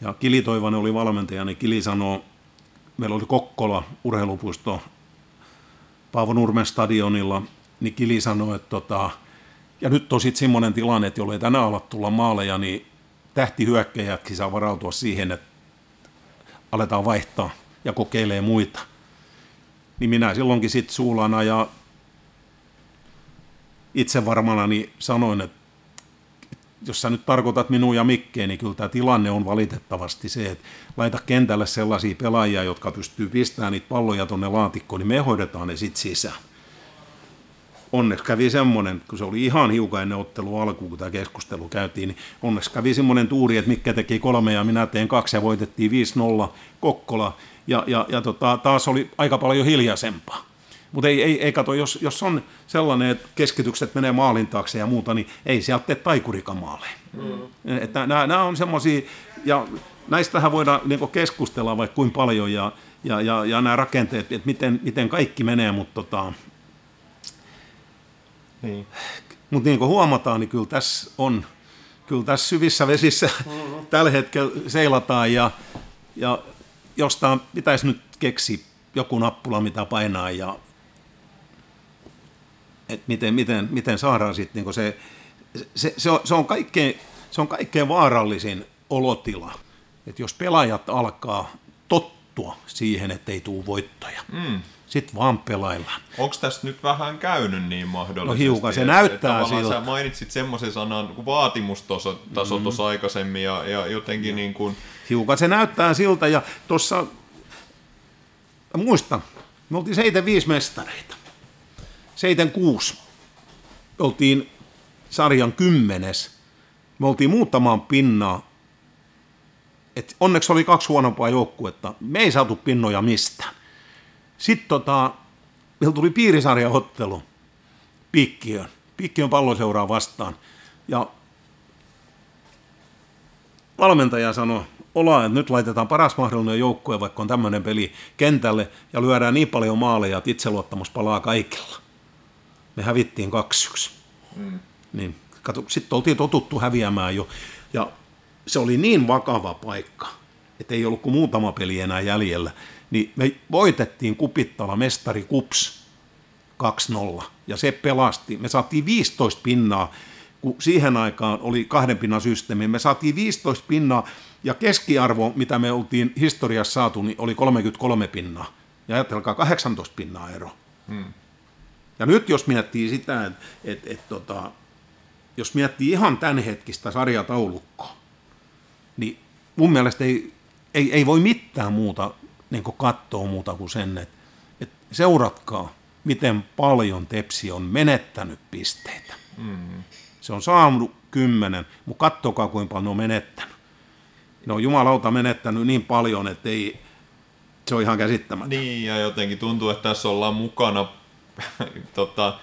Ja Kili Toivonen oli valmentaja, niin Kili sanoi, meillä oli Kokkola urheilupuisto Paavo Nurmen stadionilla, niin Kili sanoi, että tota, ja nyt on sitten semmoinen tilanne, että jollei tänään ala tulla maaleja, niin tähtihyökkäjätkin saa varautua siihen, että aletaan vaihtaa ja kokeilee muita. Niin minä silloinkin sitten suulana ja itse varmana niin sanoin, että jos sä nyt tarkoitat minua ja Mikkeä, niin kyllä tämä tilanne on valitettavasti se, että laita kentälle sellaisia pelaajia, jotka pystyy pistämään niitä palloja tuonne laatikkoon, niin me hoidetaan ne sitten sisään. Onneksi kävi semmoinen, kun se oli ihan hiukan ennen ottelu alkuun, kun tämä keskustelu käytiin, niin onneksi kävi semmoinen tuuri, että Mikke teki kolme ja minä teen kaksi ja voitettiin 5-0 Kokkola. Ja, ja, ja tota, taas oli aika paljon hiljaisempaa. Mutta ei, ei, ei kato, jos, jos on sellainen, että keskitykset menee maalin taakse ja muuta, niin ei sieltä tee taikurikamaaleen. Mm. Että nämä, nämä on semmoisia, ja näistähän voidaan niin keskustella vaikka kuinka paljon, ja, ja, ja, ja nämä rakenteet, että miten, miten kaikki menee, mutta tota, Niin. mutta niin kuin huomataan, niin kyllä tässä on, kyllä tässä syvissä vesissä mm-hmm. tällä hetkellä seilataan ja, ja jostain pitäisi nyt keksiä joku nappula, mitä painaa ja et miten, miten, miten saadaan sitten niin se, se, se, on, se, on kaikkein, se on kaikkein vaarallisin olotila, että jos pelaajat alkaa tottua siihen, että ei tule voittoja, mm. sitten vaan pelaillaan. Onko tässä nyt vähän käynyt niin mahdollisesti? No hiukan, se että- näyttää että tavallaan siltä. Sä mainitsit semmoisen sanan kuin vaatimustaso taso tuossa aikaisemmin ja, ja jotenkin niin kuin, hiukan se näyttää siltä ja tuossa, muista, me oltiin 75 mestareita. 76 me oltiin sarjan kymmenes. Me oltiin muutamaan pinnaa. Et onneksi oli kaksi huonompaa joukkuetta. Me ei saatu pinnoja mistään. Sitten tota, meillä tuli piirisarjaottelu Pikkiön. Pikkiön palloseuraa vastaan. Ja valmentaja sanoi, Ola, että nyt laitetaan paras mahdollinen joukkue, vaikka on tämmöinen peli kentälle, ja lyödään niin paljon maaleja, että itseluottamus palaa kaikilla. Me hävittiin 2-1. Mm. Niin, sitten oltiin totuttu häviämään jo, ja se oli niin vakava paikka, että ei ollut kuin muutama peli enää jäljellä, niin me voitettiin Kupittala mestari Kups 2-0, ja se pelasti. Me saatiin 15 pinnaa, kun siihen aikaan oli kahden pinnan systeemi. Me saatiin 15 pinnaa, ja keskiarvo, mitä me oltiin historiassa saatu, niin oli 33 pinnaa. Ja ajatelkaa, 18 pinnaa ero. Hmm. Ja nyt jos miettii sitä, että et, et, tota, jos miettii ihan tämänhetkistä sarjataulukkoa, niin mun mielestä ei, ei, ei voi mitään muuta niin katsoa muuta kuin sen, että, että seuratkaa, miten paljon Tepsi on menettänyt pisteitä. Mm. Se on saanut kymmenen, mutta katsokaa kuinka paljon ne on menettänyt. Ne on jumalauta menettänyt niin paljon, että ei, se on ihan käsittämätöntä. niin ja jotenkin tuntuu, että tässä ollaan mukana, tota,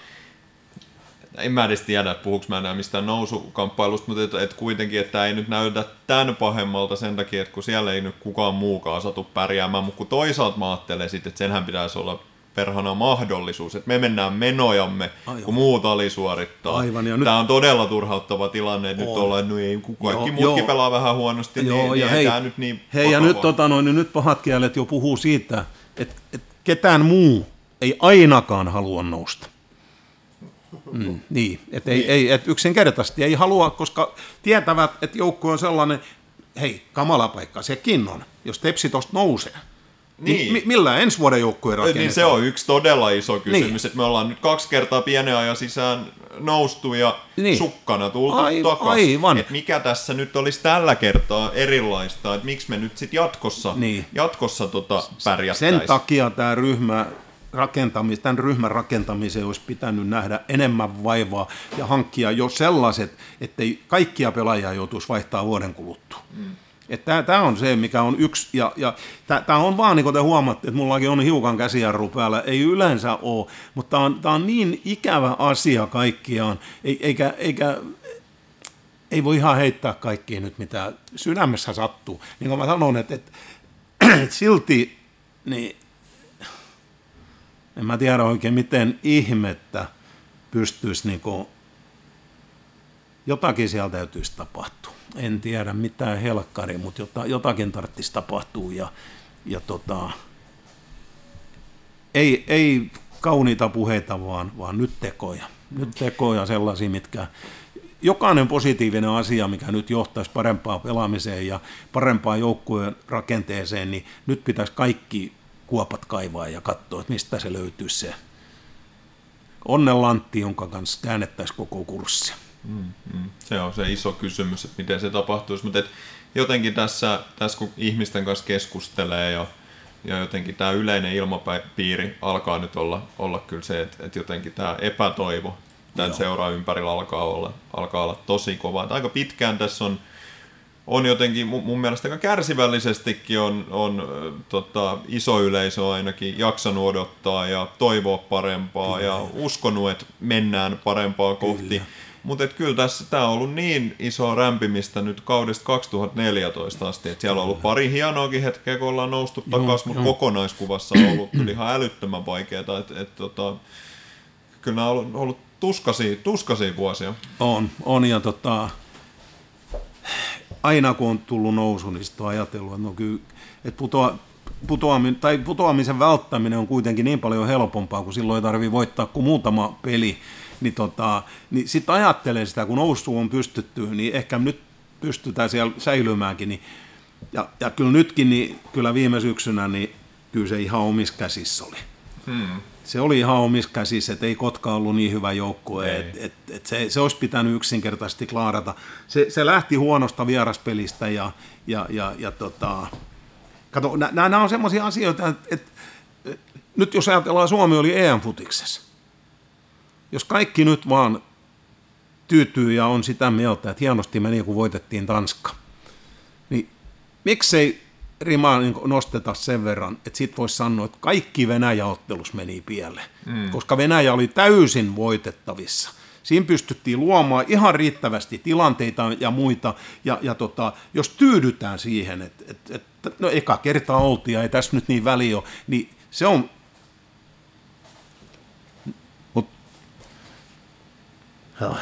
en mä edes tiedä, puhuks mä enää mistään nousukamppailusta, mutta et, et kuitenkin, että ei nyt näytä tämän pahemmalta sen takia, että kun siellä ei nyt kukaan muukaan satu pärjäämään, mutta kun toisaalta mä ajattelen sitten, että senhän pitäisi olla perhana mahdollisuus, että me mennään menojamme, Aivan. kun muut alisuorittaa. Aivan, ja nyt- Tämä on todella turhauttava tilanne, että nyt ollaan, no ei, kun kaikki Joo, muutkin joo. pelaa vähän huonosti, Joo, niin, ja niin ei hei, tämä nyt niin hei ja nyt, tota, noin, niin nyt pahat kielet jo puhuu siitä, että, että ketään muu ei ainakaan halua nousta. Mm, niin, että ei, ei, et yksinkertaisesti ei halua, koska tietävät, että joukkue on sellainen, hei, kamala paikka sekin on, jos Tepsi tosta nousee. Niin. Niin. mi- millä ensi vuoden joukkue rakennetaan? Niin se on yksi todella iso kysymys, Niin. että me ollaan nyt kaksi kertaa pienen ajan sisään noustu ja Niin. niin. sukkana tultu Ai- aivan. Et mikä tässä nyt olisi tällä kertaa erilaista, että miksi me nyt sitten jatkossa, Niin. jatkossa tota pärjättäisiin. Sen takia tämä ryhmä rakentamis, tämän ryhmän rakentamiseen olisi pitänyt nähdä enemmän vaivaa ja hankkia jo sellaiset, ettei kaikkia pelaajia joutuisi vaihtaa vuoden kuluttua. Mm. Tämä on se, mikä on yksi, ja, ja tämä on vaan, niin kuin te huomaatte, että mullakin on hiukan käsijarru päällä, ei yleensä ole, mutta tämä on, tää on niin ikävä asia kaikkiaan, ei- eikä, eikä, ei voi ihan heittää kaikkia nyt, mitä sydämessä sattuu. Niin kuin mä sanon, että, että, että silti niin En mä tiedä oikein, miten ihmettä pystyisi niinku, jotakin siellä täytyisi tapahtua. En tiedä mitään helkkari, mutta jota, jotakin tarvitsisi tapahtua ja, ja tota, ei, ei kauniita puheita, vaan, vaan nyt tekoja. Nyt tekoja sellaisia, mitkä jokainen positiivinen asia, mikä nyt johtaisi parempaan pelaamiseen ja parempaan joukkueen rakenteeseen, niin nyt pitäisi kaikki kuopat kaivaa ja katsoa, että mistä se löytyy se onnenlantti, jonka kanssa käännettäisiin koko kurssi. Mm, mm. Se on se iso kysymys, että miten se tapahtuisi, mutta jotenkin tässä, tässä kun ihmisten kanssa keskustelee ja, ja jotenkin tämä yleinen ilmapiiri alkaa nyt olla, olla kyllä se, että, että jotenkin tämä epätoivo tämän seuraa ympärillä alkaa olla, alkaa olla tosi kova. Että aika pitkään tässä on, on jotenkin mun, mun mielestä aika kärsivällisestikin on, on tota, iso yleisö ainakin jaksanut odottaa ja toivoa parempaa kyllä. ja uskonut, että mennään parempaa kohti. Kyllä. Mutta kyllä tässä tämä on ollut niin iso rämpimistä nyt kaudesta 2014 asti, että siellä on ollut pari hienoakin hetkeä, kun ollaan noustu takaisin, mutta kokonaiskuvassa on ollut kyllä ihan älyttömän vaikeaa. Et, et, tota, kyllä nämä on ollut, ollut tuskasia, tuskasia vuosia. On, on ja tota, aina kun on tullut nousu, niin sitten on ajatellut, että no kyllä, että putoa, putoamin, tai putoamisen välttäminen on kuitenkin niin paljon helpompaa, kun silloin ei tarvitse voittaa kuin muutama peli. Niin, tota, niin sitten ajattelee sitä, kun nousu on pystytty, niin ehkä nyt pystytään siellä säilymäänkin. Niin, ja, ja kyllä nytkin, niin kyllä viime syksynä, niin kyllä se ihan omissa käsissä oli. Hmm se oli ihan omissa käsissä, että ei Kotka ollut niin hyvä joukkue, että et, et se, se olisi pitänyt yksinkertaisesti klaarata. Se, se lähti huonosta vieraspelistä ja, ja, ja, ja tota, kato, nämä on semmoisia asioita, että et, et, nyt jos ajatellaan, Suomi oli EM-futiksessa. Jos kaikki nyt vaan tyytyy ja on sitä mieltä, että hienosti meni, kun voitettiin Tanska, niin miksei rimaa niin nosteta sen verran, että sit voisi sanoa, että kaikki Venäjä-ottelus meni pieleen, mm. koska Venäjä oli täysin voitettavissa. Siinä pystyttiin luomaan ihan riittävästi tilanteita ja muita, ja, ja tota, jos tyydytään siihen, että, että, että no eka kerta oltiin ja ei tässä nyt niin väliä ole, niin se on... Mut,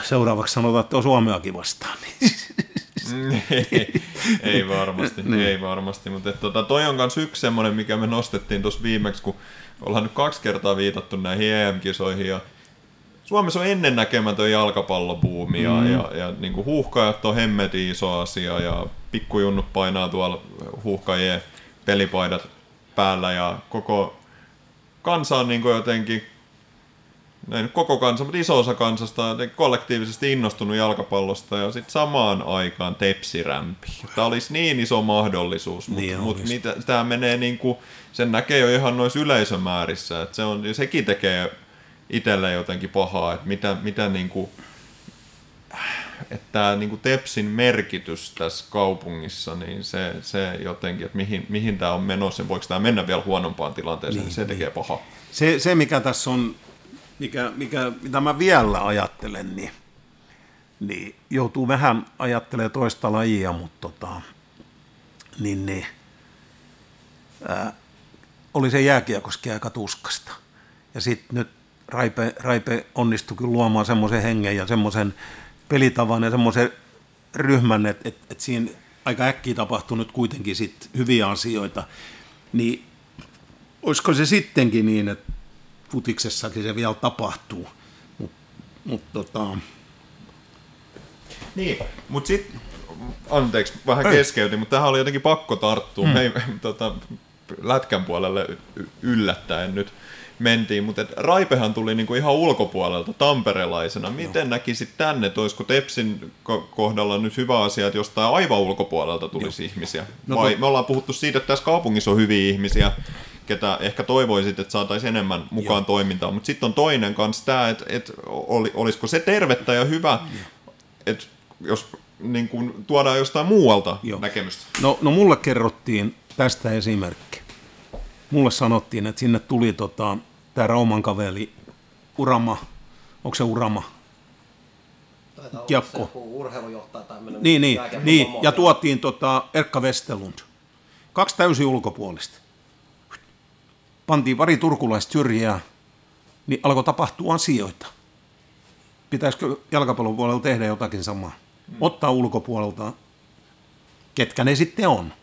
seuraavaksi sanotaan, että on Suomeakin vastaan. Niin ei, ei varmasti, niin. ei varmasti, mutta tota, toi on myös yksi semmoinen, mikä me nostettiin tuossa viimeksi, kun ollaan nyt kaksi kertaa viitattu näihin EM-kisoihin ja Suomessa on ennennäkemätön jalkapallobuumi ja, mm. ja, ja niin kuin huuhkajat on hemmetin iso asia ja pikkujunnut painaa tuolla huuhkajien pelipaidat päällä ja koko kansa on niin kuin jotenkin ei nyt koko kansa, mutta iso osa kansasta kollektiivisesti innostunut jalkapallosta ja sitten samaan aikaan tepsirämpi. Tämä olisi niin iso mahdollisuus, mutta niin mut tämä menee niin kuin, sen näkee jo ihan noissa yleisömäärissä, että se on, sekin tekee itselle jotenkin pahaa, että mitä, mitä niin kuin, että tämä niin kuin Tepsin merkitys tässä kaupungissa, niin se, se jotenkin, että mihin, mihin tämä on menossa, voiko tämä mennä vielä huonompaan tilanteeseen, niin, niin se tekee niin. pahaa. Se, se, mikä tässä on mikä, mikä, mitä mä vielä ajattelen, niin, niin joutuu vähän ajattelemaan toista lajia, mutta tota, niin, niin, ää, oli se jääkiekoskin aika tuskasta. Ja sitten nyt Raipe, Raipe onnistui kyllä luomaan semmoisen hengen ja semmoisen pelitavan ja semmoisen ryhmän, että et, et siinä aika äkkiä tapahtui nyt kuitenkin sit hyviä asioita. Niin olisiko se sittenkin niin, että futiksessakin se vielä tapahtuu. Mutta mut, tota... Niin, mutta sitten, anteeksi, vähän Ei. keskeytin, mutta tähän oli jotenkin pakko tarttua. Hmm. Hei, tota, lätkän puolelle yllättäen nyt mentiin, mutta et Raipehan tuli niinku ihan ulkopuolelta tamperelaisena. Miten no. näkisit tänne, että olisiko Tepsin kohdalla nyt hyvä asia, että jostain aivan ulkopuolelta tulisi Joo. ihmisiä? No, Vai to... me ollaan puhuttu siitä, että tässä kaupungissa on hyviä ihmisiä, ketä ehkä toivoisit, että saataisiin enemmän mukaan Joo. toimintaan. Mutta sitten on toinen kanssa tämä, että, että oli, olisiko se tervettä ja hyvä, että jos niin kun, tuodaan jostain muualta Joo. näkemystä. No, no mulle kerrottiin tästä esimerkki. Mulle sanottiin, että sinne tuli tota, tämä Rauman kaveli Urama, onko se Urama? Kiekko. urheilujohtaja Niin, niin, niin. ja tuotiin tota Erkka Vestelund. Kaksi täysin ulkopuolista pantiin pari turkulaista syrjää, niin alkoi tapahtua asioita. Pitäisikö jalkapallon puolella tehdä jotakin samaa? Ottaa ulkopuolelta, ketkä ne sitten on.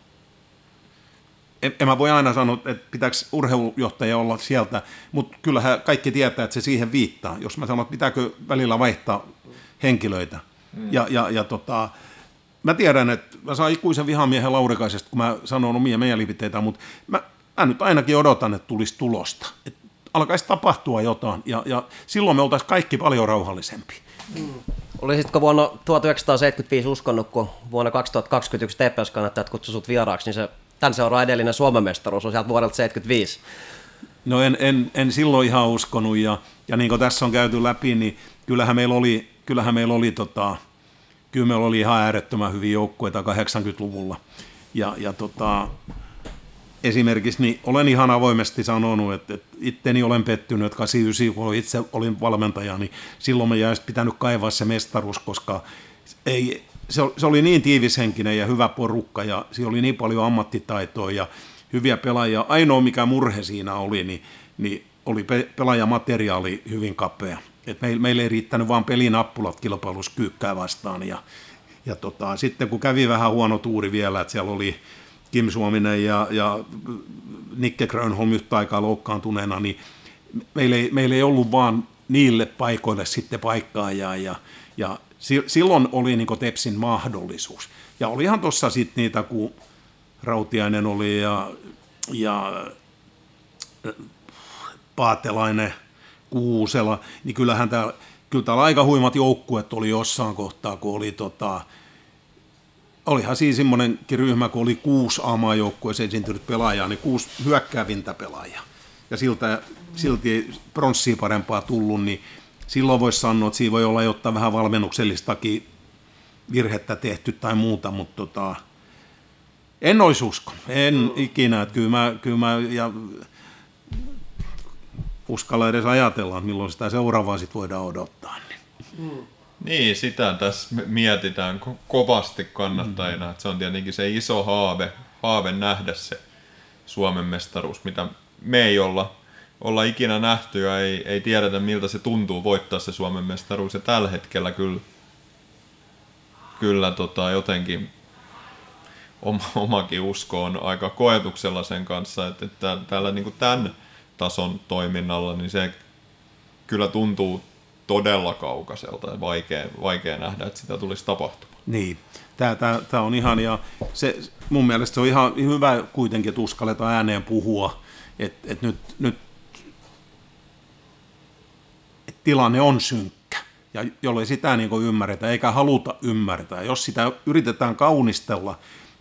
En, en mä voi aina sanoa, että pitääkö urheilujohtaja olla sieltä, mutta kyllähän kaikki tietää, että se siihen viittaa. Jos mä sanon, että pitääkö välillä vaihtaa henkilöitä. Mm. Ja, ja, ja tota, mä tiedän, että mä saan ikuisen vihamiehen Laurikaisesta, kun mä sanon omia mielipiteitä, mutta mä, mä nyt ainakin odotan, että tulisi tulosta. Että alkaisi tapahtua jotain, ja, ja silloin me oltaisiin kaikki paljon rauhallisempi. Mm. Olisitko vuonna 1975 uskonut, kun vuonna 2021 TPS-kannattajat kutsuivat vieraaksi, niin se tämän seuraa edellinen Suomen mestaruus on sieltä vuodelta 75. No en, en, en silloin ihan uskonut, ja, ja niin kuin tässä on käyty läpi, niin kyllähän meillä oli, kyllähän meillä oli, tota, kyllä meillä oli ihan äärettömän hyviä joukkueita 80-luvulla. Ja, ja tota, esimerkiksi niin olen ihan avoimesti sanonut, että, että itteni olen pettynyt, että 89, kun itse olin valmentaja, niin silloin me jäisi pitänyt kaivaa se mestaruus, koska ei, se, oli niin tiivishenkinen ja hyvä porukka ja siinä oli niin paljon ammattitaitoa ja hyviä pelaajia. Ainoa mikä murhe siinä oli, niin, niin oli pe- pelaajamateriaali hyvin kapea. Et meillä, meillä ei riittänyt vain pelinappulat kilpailussa kyykkää vastaan ja, ja tota, sitten kun kävi vähän huono tuuri vielä, että siellä oli Kim Suominen ja, ja Nikke Grönholm yhtä aikaa loukkaantuneena, niin meillä ei, meillä ei ollut vaan niille paikoille sitten paikkaa ja, ja, ja silloin oli niin Tepsin mahdollisuus. Ja olihan tuossa sitten niitä, kun Rautiainen oli ja, ja Paatelainen, Kuusela, niin kyllähän täällä, kyllä täällä aika huimat joukkuet oli jossain kohtaa, kun oli tota, olihan siinä semmoinenkin ryhmä, kun oli kuusi A-maajoukkueeseen esiintynyt pelaajaa, niin kuusi hyökkäävintä pelaajaa. Ja siltä, silti pronssia parempaa tullut, niin silloin voisi sanoa, että siinä voi olla jotain vähän valmennuksellistakin virhettä tehty tai muuta, mutta tota, en olisi uskonut, en ikinä, että kyllä mä, kyllä mä ja uskalla edes ajatella, että milloin sitä seuraavaa sit voidaan odottaa. Niin. Mm. Niin, sitä tässä mietitään kovasti kannattajina, mm. että se on tietenkin se iso haave, haave nähdä se Suomen mestaruus, mitä me ei olla olla ikinä nähty ja ei, ei tiedetä miltä se tuntuu voittaa se Suomen mestaruus. Ja tällä hetkellä kyllä, kyllä tota, jotenkin oma, omakin usko on aika koetuksella sen kanssa, että, että tällä niin tämän tason toiminnalla niin se kyllä tuntuu todella kaukaiselta ja vaikea, vaikea nähdä, että sitä tulisi tapahtumaan. Niin, tämä, tämä, tämä on ihan, ja se, mun mielestä se on ihan hyvä kuitenkin, että uskalletaan ääneen puhua, että, että nyt, nyt tilanne on synkkä, ja jollei sitä niin ymmärretä eikä haluta ymmärtää. Jos sitä yritetään kaunistella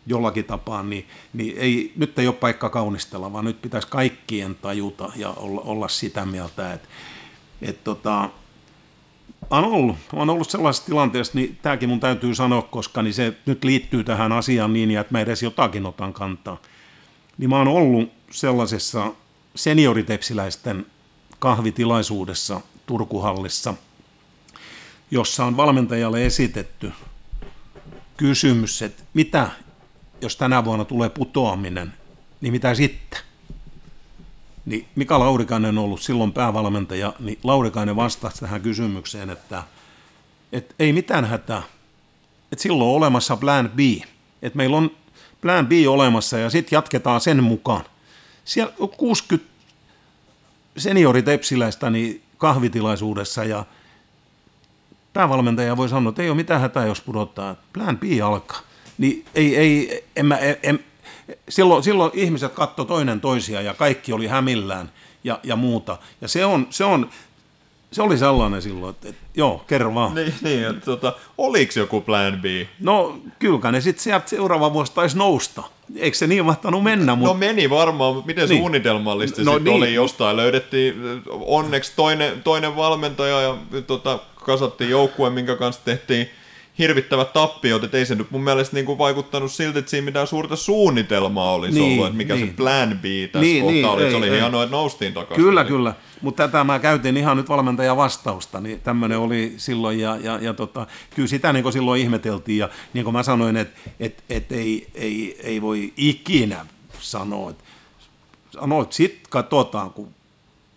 jollakin tapaa, niin, niin ei, nyt ei ole paikka kaunistella, vaan nyt pitäisi kaikkien tajuta ja olla, olla sitä mieltä, että, että tota, on ollut, on ollut sellaisessa tilanteessa, niin tämäkin mun täytyy sanoa, koska niin se nyt liittyy tähän asiaan niin, että mä edes jotakin otan kantaa. Niin mä oon ollut sellaisessa senioritepsiläisten kahvitilaisuudessa Turkuhallissa, jossa on valmentajalle esitetty kysymys, että mitä, jos tänä vuonna tulee putoaminen, niin mitä sitten? Niin Mika Laurikainen on ollut silloin päävalmentaja, niin Laurikainen vastasi tähän kysymykseen, että, että ei mitään hätää, että silloin on olemassa plan B, että meillä on plan B olemassa ja sitten jatketaan sen mukaan. Siellä 60 senioritepsiläistä, niin kahvitilaisuudessa ja päävalmentaja voi sanoa, että ei ole mitään hätää, jos pudottaa. Plan B alkaa. Niin ei, ei, en mä, en, silloin, silloin ihmiset katto toinen toisia ja kaikki oli hämillään ja, ja muuta. Ja se on, se on, se oli sellainen silloin, että, että joo, kerro vaan. Niin, niin että, tota, oliko joku plan B? No kyllä ne sitten sieltä seuraava vuosi taisi nousta. Eikö se niin mahtanut mennä? Mutta... No meni varmaan, mutta miten niin. suunnitelmallisesti no, niin. oli jostain. Löydettiin onneksi toinen, toinen valmentaja ja tota, kasattiin joukkue, minkä kanssa tehtiin hirvittävät tappiot, että ei se nyt mun mielestä niin kuin vaikuttanut siltä, että siinä mitään suurta suunnitelmaa olisi niin, ollut, että mikä niin. se plan B tässä niin, kohtaa niin, oli. Ei, se oli ei, hienoa, että noustiin takaisin. Kyllä, niin. kyllä. Mutta tätä mä käytin ihan nyt valmentajan vastausta, niin tämmöinen oli silloin, ja, ja, ja tota, kyllä sitä niin silloin ihmeteltiin, ja niin kuin mä sanoin, että et, et ei, ei, ei voi ikinä sanoa, että sanoa, että sitten katsotaan, kun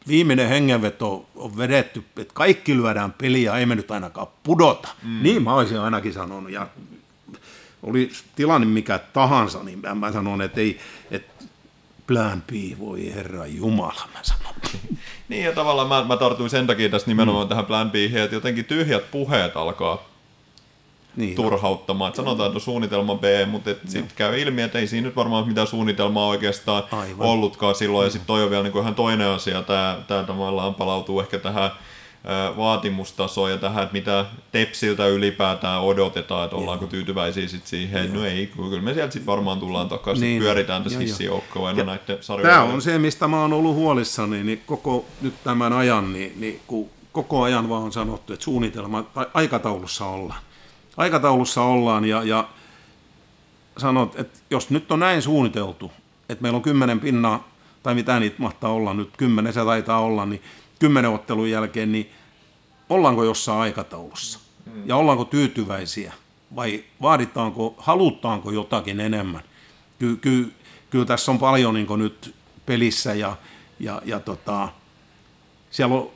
viimeinen hengenveto on vedetty, että kaikki lyödään peliä, ei me nyt ainakaan pudota. Mm. Niin mä olisin ainakin sanonut. Ja oli tilanne mikä tahansa, niin mä, mä sanon, että ei, että plan B, voi herra Jumala, mä sanon. Niin ja tavallaan mä, mä tartuin sen takia tässä nimenomaan mm. tähän Plan B, että jotenkin tyhjät puheet alkaa Niin, turhauttamaan. Et sanotaan, että on suunnitelma B, mutta sitten käy ilmi, että ei siinä nyt varmaan mitään suunnitelmaa oikeastaan Aivan. ollutkaan silloin. Ja sitten toi on vielä niin kuin ihan toinen asia. Tämä, tämä tavallaan palautuu ehkä tähän vaatimustasoon ja tähän, että mitä Tepsiltä ylipäätään odotetaan, että ollaanko tyytyväisiä sit siihen. No ei, kyllä me sieltä sitten varmaan tullaan takaisin, Niin. pyöritään tässä Joo, joo. hissijoukkoina näiden sarjojen. Tämä on se, mistä mä oon ollut huolissani, niin koko nyt tämän ajan, niin, niin kun koko ajan vaan on sanottu, että suunnitelma, tai aikataulussa ollaan. Aikataulussa ollaan ja, ja sanot, että jos nyt on näin suunniteltu, että meillä on kymmenen pinnaa, tai mitä niitä mahtaa olla nyt, kymmenen se taitaa olla, niin kymmenen ottelun jälkeen, niin ollaanko jossain aikataulussa? Ja ollaanko tyytyväisiä? Vai vaaditaanko, halutaanko jotakin enemmän? Ky, ky, kyllä tässä on paljon niin nyt pelissä ja, ja, ja tota, siellä on,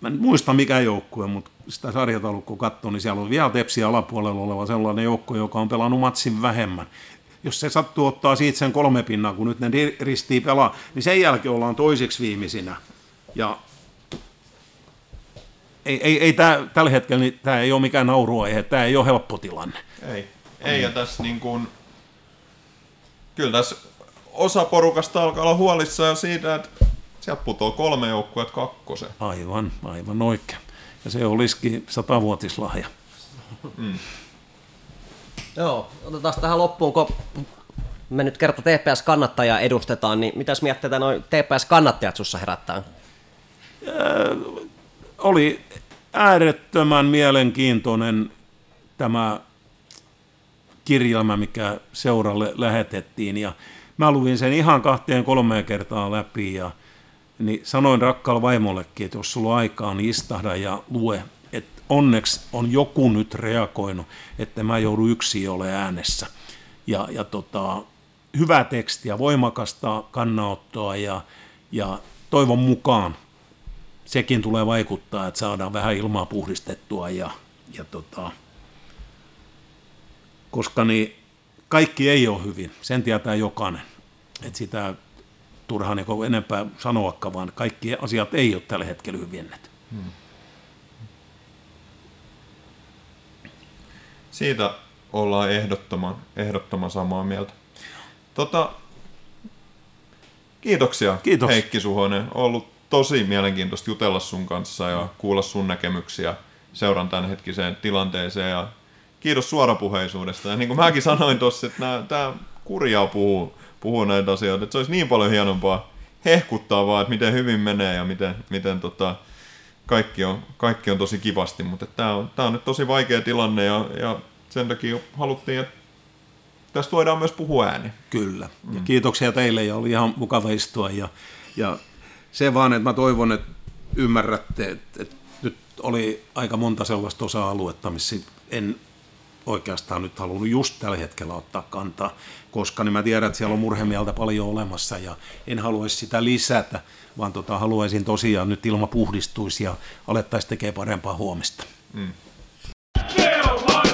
mä en muista mikä joukkue, mutta sitä sarjataulukkoa katsoo, niin siellä on vielä Tepsi alapuolella oleva sellainen joukkue, joka on pelannut matsin vähemmän. Jos se sattuu ottaa siitä sen kolme pinnaa, kun nyt ne ri- ristii pelaa, niin sen jälkeen ollaan toiseksi viimeisinä. Ja ei, ei, ei tää, tällä hetkellä niin tämä ei ole mikään nauruaihe, tämä ei ole helppo tilanne. Ei, ei ja tässä niin kuin, kyllä tässä osa porukasta alkaa olla huolissaan siitä, että sieltä putoaa kolme joukkuetta kakkosen. Aivan, aivan oikein. Ja se olisikin satavuotislahja. Joo, otetaan tähän loppuun, kun me nyt kerta TPS-kannattajaa edustetaan, niin mitäs mietteitä noin TPS-kannattajat sussa herättää? Oli äärettömän mielenkiintoinen tämä kirjelmä, mikä seuralle lähetettiin. Ja mä luin sen ihan kahteen kolmeen kertaan läpi ja niin sanoin rakkaalle vaimollekin, että jos sulla on aikaa, niin istahda ja lue. Että onneksi on joku nyt reagoinut, että mä joudun yksin ole äänessä. Ja, ja tota, hyvää tekstiä, voimakasta kannanottoa ja, ja toivon mukaan sekin tulee vaikuttaa, että saadaan vähän ilmaa puhdistettua ja, ja tota, koska niin kaikki ei ole hyvin, sen tietää jokainen. Että sitä turha niin enempää sanoakaan, vaan kaikki asiat ei ole tällä hetkellä hyvin. Et Siitä ollaan ehdottoman, ehdottoman samaa mieltä. Tota, kiitoksia Kiitos. Heikki Suhonen. On ollut tosi mielenkiintoista jutella sun kanssa ja kuulla sun näkemyksiä seuran tämänhetkiseen tilanteeseen. Ja kiitos suorapuheisuudesta. Ja niin kuin mäkin sanoin tuossa, että tämä kurjaa puhuu, puhuu näitä asioita. Että se olisi niin paljon hienompaa hehkuttaa vaan, että miten hyvin menee ja miten, miten tota, kaikki, on, kaikki on tosi kivasti. Mutta tämä on, tää on nyt tosi vaikea tilanne ja, ja sen takia haluttiin, että tästä voidaan myös puhua ääni. Kyllä. Ja kiitoksia teille ja oli ihan mukava istua. Ja, ja se vaan, että mä toivon, että ymmärrätte, että, että nyt oli aika monta sellaista osa-aluetta, missä en oikeastaan nyt halunnut just tällä hetkellä ottaa kantaa, koska niin mä tiedän, että siellä on murhemieltä paljon olemassa ja en haluaisi sitä lisätä, vaan tota, haluaisin tosiaan nyt ilma puhdistuisi ja alettaisiin tekemään parempaa huomista. Fair